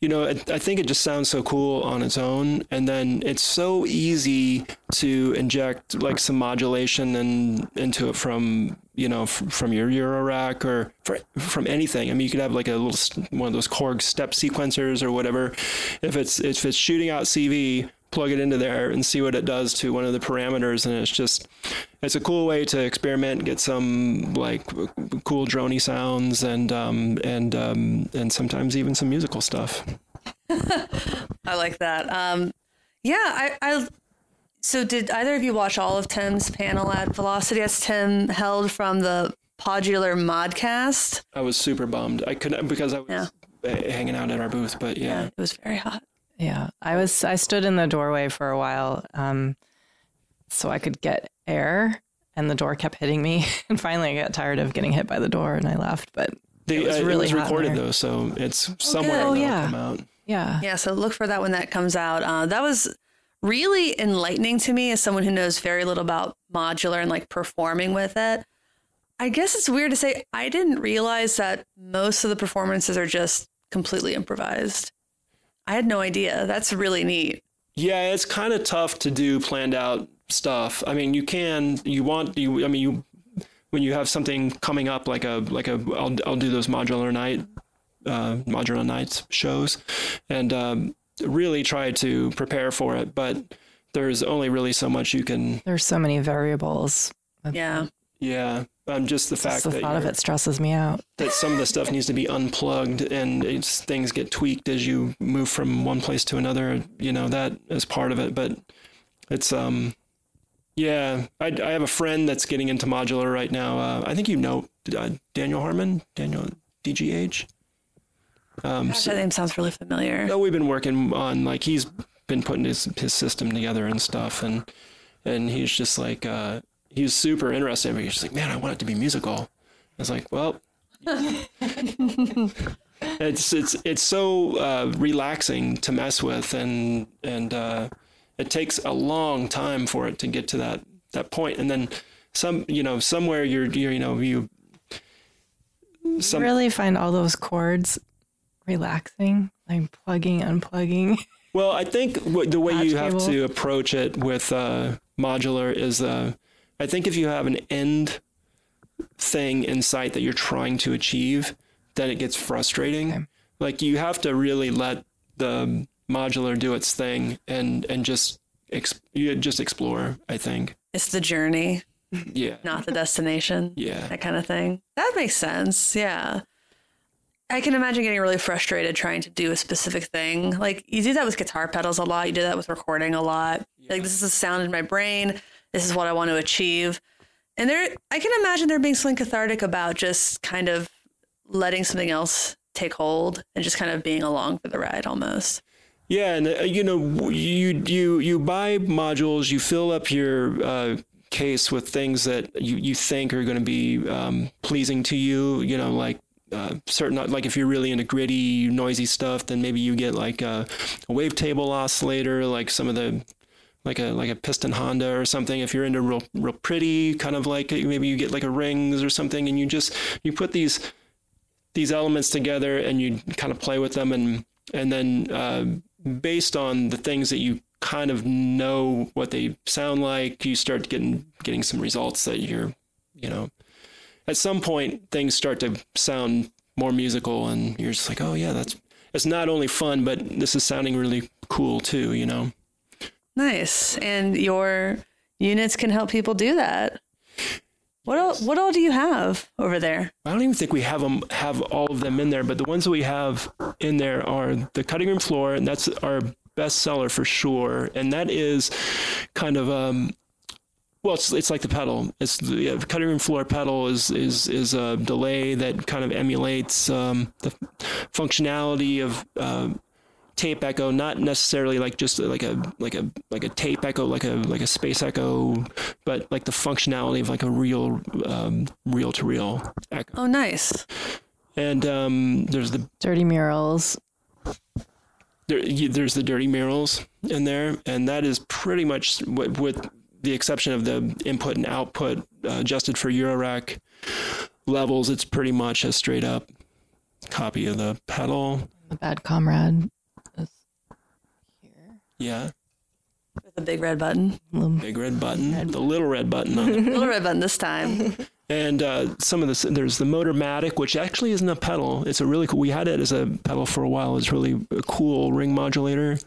you know, I, I think it just sounds so cool on its own, and then it's so easy to inject like some modulation and into it from you know f- from your Eurorack or fr from anything. I mean, you could have like a little s- one of those Korg step sequencers or whatever. If it's if it's shooting out CV, plug it into there and see what it does to one of the parameters, and it's just it's a cool way to experiment, get some like cool droney sounds, and um, and um, and sometimes even some musical stuff. I like that. Um, yeah, I, I. So, did either of you watch all of Tim's panel at Velocity as Tim Held from the Podular Modcast? I was super bummed. I couldn't because I was Yeah. hanging out at our booth, but yeah. It was very hot. Yeah, I was. I stood in the doorway for a while, um, so I could get air, and the door kept hitting me. And finally, I got tired of getting hit by the door, and I left. But The, It was uh, really it was recorded though, so it's somewhere Oh, it'll yeah. come out. yeah, Yeah, so look for that when that comes out. Uh, that was really enlightening to me as someone who knows very little about modular and like performing with it. I guess it's weird to say I didn't realize that most of the performances are just completely improvised. I had no idea. That's really neat. Yeah, it's kind of tough to do planned out stuff. I mean, you can, you want, you. I mean, you when you have something coming up like a like a I'll I'll do those modular night uh, modular nights shows, and um, really try to prepare for it. But there's only really so much you can. there's so many variables. Yeah. Yeah, um, just the Just fact the that thought of it stresses me out. that some of the stuff needs to be unplugged and it's, things get tweaked as you move from one place to another. You know that is part of it, but it's um, yeah. I, I have a friend that's getting into modular right now. Uh, I think you know uh, Daniel Harmon, Daniel DGH. Um, Gosh, so, that name sounds really familiar. no, we've been working on like he's been putting his his system together and stuff, and and he's just like uh, he was super interested. But he's just like, man, I want it to be musical. I was like, well, it's it's it's so uh, relaxing to mess with, and and uh, it takes a long time for it to get to that that point, and then some you know somewhere you're, you're you know you some really find all those chords relaxing, like plugging, unplugging. Well, I think what, the way you have cable. to approach it with uh, modular is, uh, I think if you have an end thing in sight that you're trying to achieve, then it gets frustrating. Okay. Like you have to really let the modular do its thing and and just ex- you just explore. I think. It's the journey, Yeah. not the destination. Yeah. that kind of thing. That makes sense. Yeah. I can imagine getting really frustrated trying to do a specific thing. Like you do that with guitar pedals a lot. You do that with recording a lot. Like this is a sound in my brain. This is what I want to achieve. And there, I can imagine there being something cathartic about just kind of letting something else take hold and just kind of being along for the ride almost. Yeah, and uh, you know, you you you buy modules, you fill up your uh, case with things that you, you think are going to be um, pleasing to you. You know, like uh, certain like if you're really into gritty, noisy stuff, then maybe you get like a, a wavetable oscillator, like some of the like a like a Piston Honda or something. If you're into real real pretty, kind of like maybe you get like a rings or something, and you just you put these these elements together and you kind of play with them and and then uh, based on the things that you kind of know what they sound like you start getting getting some results that you're you know at some point things start to sound more musical and you're just like oh yeah that's it's not only fun but this is sounding really cool too you know Nice. And your units can help people do that. What all, what all do you have over there? I don't even think we have them have all of them in there, but the ones that we have in there are the cutting room floor, and that's our bestseller for sure, and that is kind of um, well, it's it's like the pedal. It's the yeah, cutting room floor pedal is is is a delay that kind of emulates um, the functionality of. Uh, tape echo not necessarily like just like a like a like a tape echo like a like a space echo but like the functionality of like a real um, reel to reel echo Oh, nice. and um, there's the Dirty murals. there, you- there's the dirty murals in there, and that is pretty much with, with the exception of the input and output uh, adjusted for Eurorack levels. It's pretty much a straight up copy of the pedal. The bad comrade. Is here. Yeah, With a big red button. Big red button, the little red button on it. Little red button this time. And uh, some of this, there's the Motormatic, which actually isn't a pedal. It's a really cool. We had it as a pedal for a while. It's really a cool ring modulator.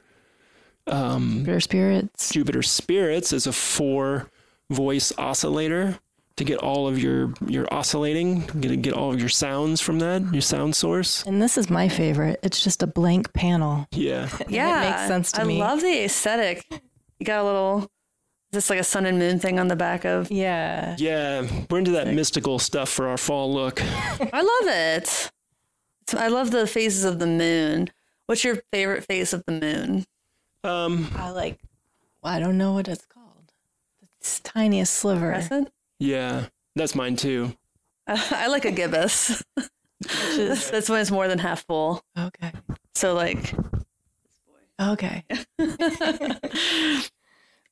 Um, Bitter spirits. Jupiter Spirits is a four voice oscillator to get all of your your oscillating, get get all of your sounds from that, your sound source. And this is my favorite. It's just a blank panel. Yeah. Yeah. It makes sense to I me. love the aesthetic. You got a little, just like a sun and moon thing on the back of. Yeah. Yeah, we're into that mystical stuff for our fall look. I love it. It's- I love the phases of the moon. What's your favorite phase of the moon? Um, I like, I don't know what it's called. It's tiniest sliver. Crescent? Yeah, that's mine too. I like a gibbous. That's when it's more than half full. Okay. So like Okay.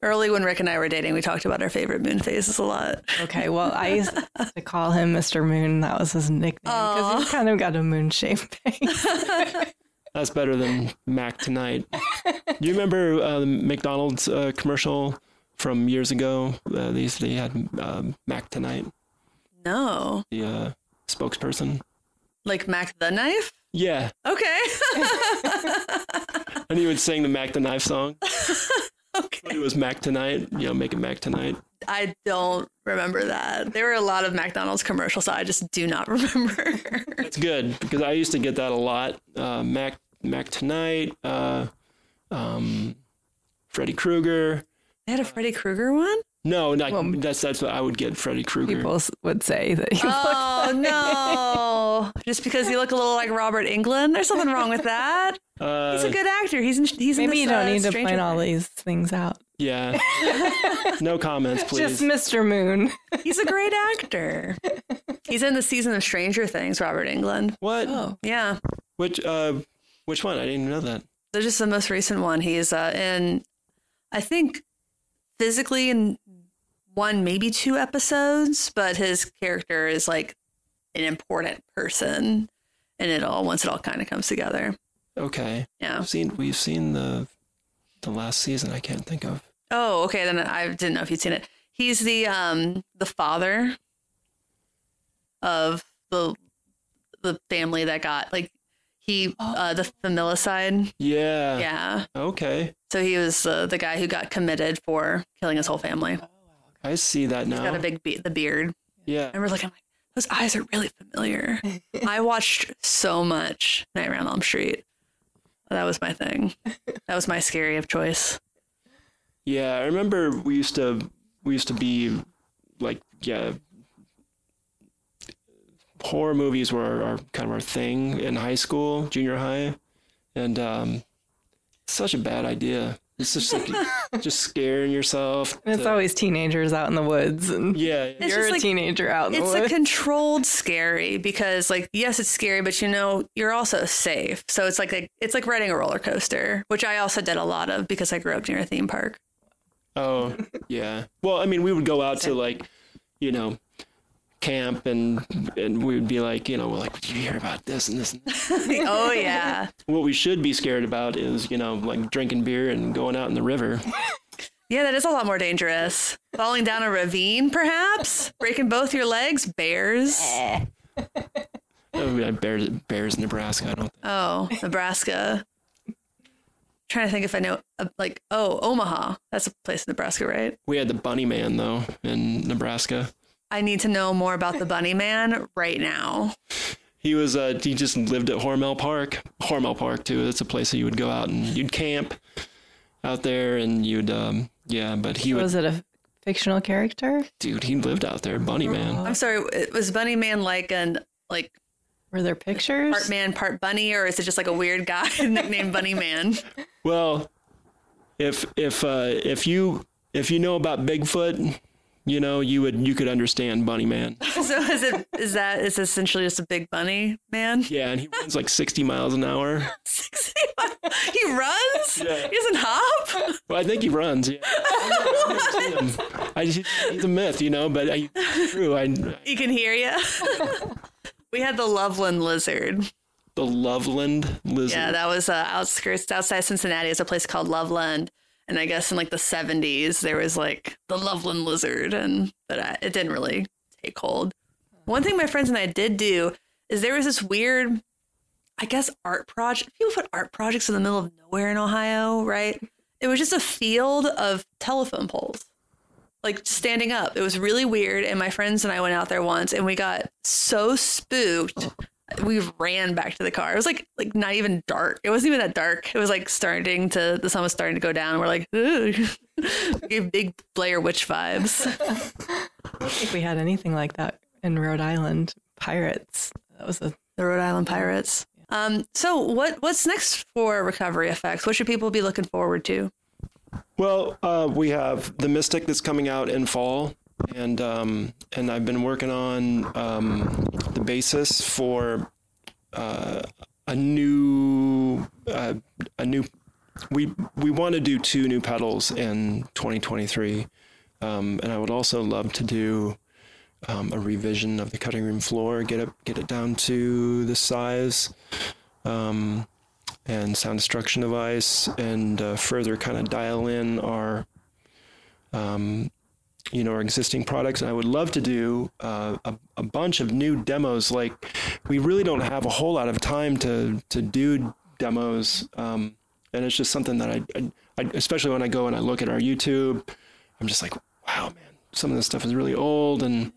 early when Rick and I were dating, we talked about our favorite moon phases a lot. Okay. Well, I used to call him Mr. Moon. That was his nickname because he kind of got a moon shaped face. That's better than Mac Tonight. Do you remember uh, the McDonald's uh, commercial from years ago? Uh, these they had um, Mac Tonight, No. the uh, spokesperson. Like Mack the knife? Yeah, Okay. and he would sing the Mack the Knife song. okay. It was Mac Tonight. You know, make it Mac Tonight. I don't remember that. There were a lot of McDonald's commercials, so I just do not remember. It's good because I used to get that a lot. Uh, Mac Mac Tonight, uh, um, Freddy Krueger. They had a Freddy Krueger one? No, not, Well, that's that's what I would get. Freddy Krueger. People would say that he Oh no! Just because you look a little like Robert Englund, there's something wrong with that. Uh, He's a good actor. He's in. He's in Maybe this, you don't uh, need to Stranger point all these things out. yeah. no comments, please. Just Mr. Moon. He's a great actor. He's in the season of Stranger Things. Robert Englund. what? Oh. Yeah, Which uh, which one? I didn't even know that. they're just the most recent one. He's uh, in, I think, physically in one maybe two episodes, but his character is like an important person, and it all once it all kind of comes together. Okay. Yeah. We've seen we've seen the the last season. I can't think of. Oh, okay. Then I didn't know if you'd seen it. He's the um the father of the the family that got like he uh the familicide. Yeah. Yeah. Okay. So he was uh, the guy who got committed for killing his whole family. I see that now. He's got a big be- the beard. yeah. I remember looking like those eyes are really familiar. I watched so much Nightmare on Elm Street. That was my thing. That was my scary of choice. Yeah, I remember we used to we used to be like yeah horror movies were our, our kind of our thing in high school, junior high, and um, such a bad idea. It's just like just scaring yourself. And it's to- always teenagers out in the woods, and yeah, It's you're a like- teenager out in the it's a controlled scary because like yes it's scary but you know you're also safe so it's like a, it's like riding a roller coaster which i also did a lot of because i grew up near a theme park Oh, yeah. Well, I mean, we would go out to like, you know, camp and and we would be like, you know, we're like, did you hear about this and this? And this? oh yeah what we should be scared about is, you know, like drinking beer and going out in the river. yeah that is a lot more dangerous falling down a ravine perhaps breaking both your legs bears Oh, yeah, Bears, Bears, Nebraska. I don't. Think. oh nebraska trying to think if i know uh, like oh omaha that's a place in nebraska right We had the Bunny Man though in Nebraska. I need to know more about the bunny man right now He was uh he just lived at Hormel Park. Hormel Park too. That's a place that you would go out and you'd camp. out there, and you'd um, yeah. But he would, Was it a fictional character? dude. He lived out there, Bunny Man. I'm sorry, was Bunny Man like an like Were there pictures? part man, part bunny, or is it just like a weird guy nicknamed Bunny Man? Well, if if uh, if you if you know about Bigfoot, you know you would you could understand Bunny Man. so is it is that is essentially just a big bunny man? Yeah, and he runs like 60 miles an hour. 60? he runs. Yeah. He doesn't hop. Well, I think he runs. Yeah. I've never seen him. I just, he's a myth, you know, but I, true. I, He can hear you. we had the Loveland lizard. the Loveland lizard. Yeah, that was uh, outskirts outside Cincinnati. It's a place called Loveland. And I guess in like the 70s, there was like the Loveland lizard, and but I, it didn't really take hold. One thing my friends and I did do is there was this weird, I guess, art project. People put art projects in the middle of nowhere in Ohio, right? It was just a field of telephone poles, like standing up. It was really weird. And my friends and I went out there once, and we got so spooked oh. We ran back to the car. It was like like not even dark. It wasn't even that dark. It was like starting to the sun was starting to go down. We're like, ooh, gave big Blair Witch vibes. I don't think we had anything like that in Rhode Island. Pirates. That was a The Rhode Island Pirates. Um, so what what's next for Recovery Effects? What should people be looking forward to? Well, uh, we have the Mystic that's coming out in fall, and um, and I've been working on um, the basis for uh, a new uh, a new. We we want to do two new pedals in 2023, um, and I would also love to do um, a revision of the cutting room floor, get it get it down to the size. Um, and sound destruction device and uh, further kind of dial in our um, you know our existing products. And i would love to do uh, a, a bunch of new demos. Like we really don't have a whole lot of time to to do demos. Um, and it's just something that I, I, I especially when i go and i look at our youtube i'm just like wow man some of this stuff is really old. And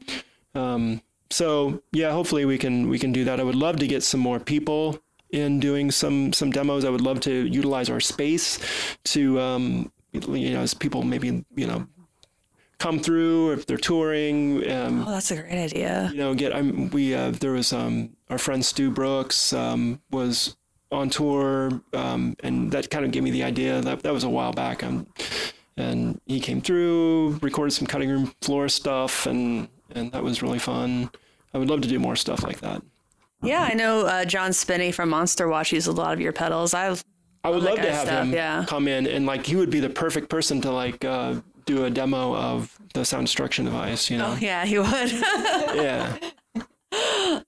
um, so yeah hopefully we can we can do that. I would love to get some more people in doing some some demos. I would love to utilize our space to um, you know as people maybe you know come through if they're touring um, Oh, that's a great idea. you know get I'm we uh, there was um our friend Stu Brooks um was on tour um and that kind of gave me the idea that that was a while back um and he came through recorded some cutting room floor stuff and and that was really fun I would love to do more stuff like that Yeah, I know uh, John Spinney from Monster Watch used a lot of your pedals. I I would love to have stuff, him yeah. come in and like he would be the perfect person to like uh do a demo of the sound destruction device you know oh yeah, he would. yeah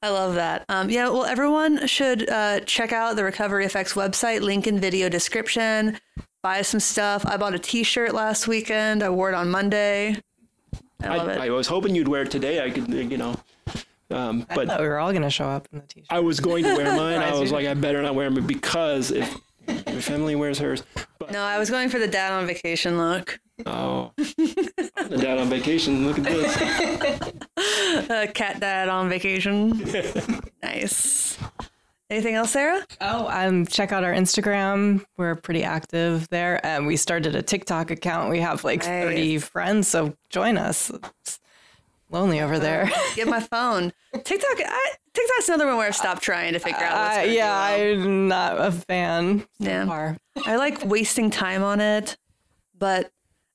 I love that. Um, yeah, well, everyone should uh, check out the Recovery Effects website, link in video description. Buy some stuff. I bought a T-shirt last weekend. I wore it on Monday. I love I, it. I was hoping you'd wear it today I could you know um but thought we were all going to show up in the t-shirt. I was going to wear mine. I was like, I better not wear them because if if Emily wears hers, but no, I was going for the dad on vacation look. Oh, the dad on vacation. Look at this. Uh, cat dad on vacation. nice. Anything else, Zera? Oh, um, check out our Instagram. We're pretty active there. And we started a TikTok account. We have like 30 friends. So join us. It's lonely over there. Get my phone. TikTok. I, TikTok's another one where I've stopped trying to figure out. What's Uh, gonna yeah, well. I'm not a fan so Yeah. far. I like wasting time on it, but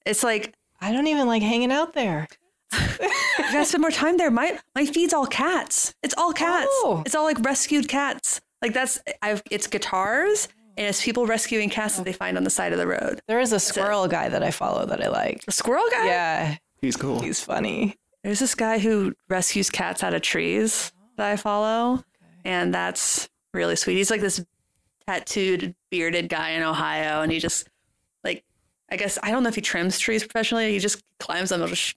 it's like I don't even like hanging out there. you gotta spend more time there. My my feed's all cats. It's all cats. Oh. It's all like rescued cats. Like that's I've it's guitars and it's people rescuing cats that they find on the side of the road. There is a squirrel guy that I follow that I like. The squirrel guy. Yeah, He's cool. he's funny. There's this guy who rescues cats out of trees that I follow, and that's really sweet. He's like this tattooed, bearded guy in Ohio, and he just like I guess I don't know if he trims trees professionally. He just climbs them. He'll just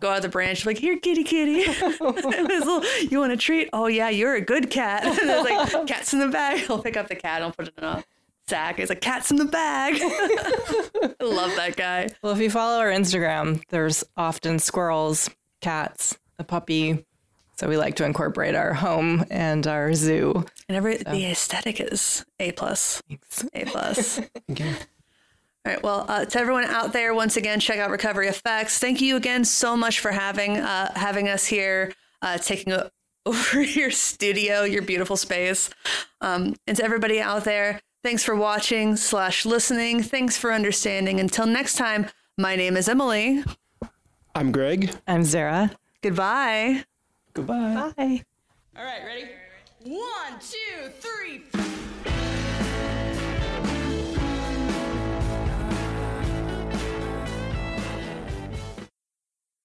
go out of the branch like here, kitty, kitty. Little, you want a treat? Oh yeah, you're a good cat. and there's like cats in the bag. He'll pick up the cat and put it in a sack. He's like cats in the bag. I love that guy. Well, if you follow our Instagram, there's often squirrels, cats, a puppy. So we like to incorporate our home and our zoo. And every the aesthetic is a plus. A plus. Okay. All right. Well, uh, to everyone out there, once again, check out Recovery Effects. Thank you again so much for having uh, having us here, uh, taking a, over your studio, your beautiful space. Um, and to everybody out there, thanks for watching slash listening. Thanks for understanding. Until next time, my name is Emily. I'm Graig. I'm Zera. Goodbye. Goodbye. Bye. All right, ready? One, two, three, four.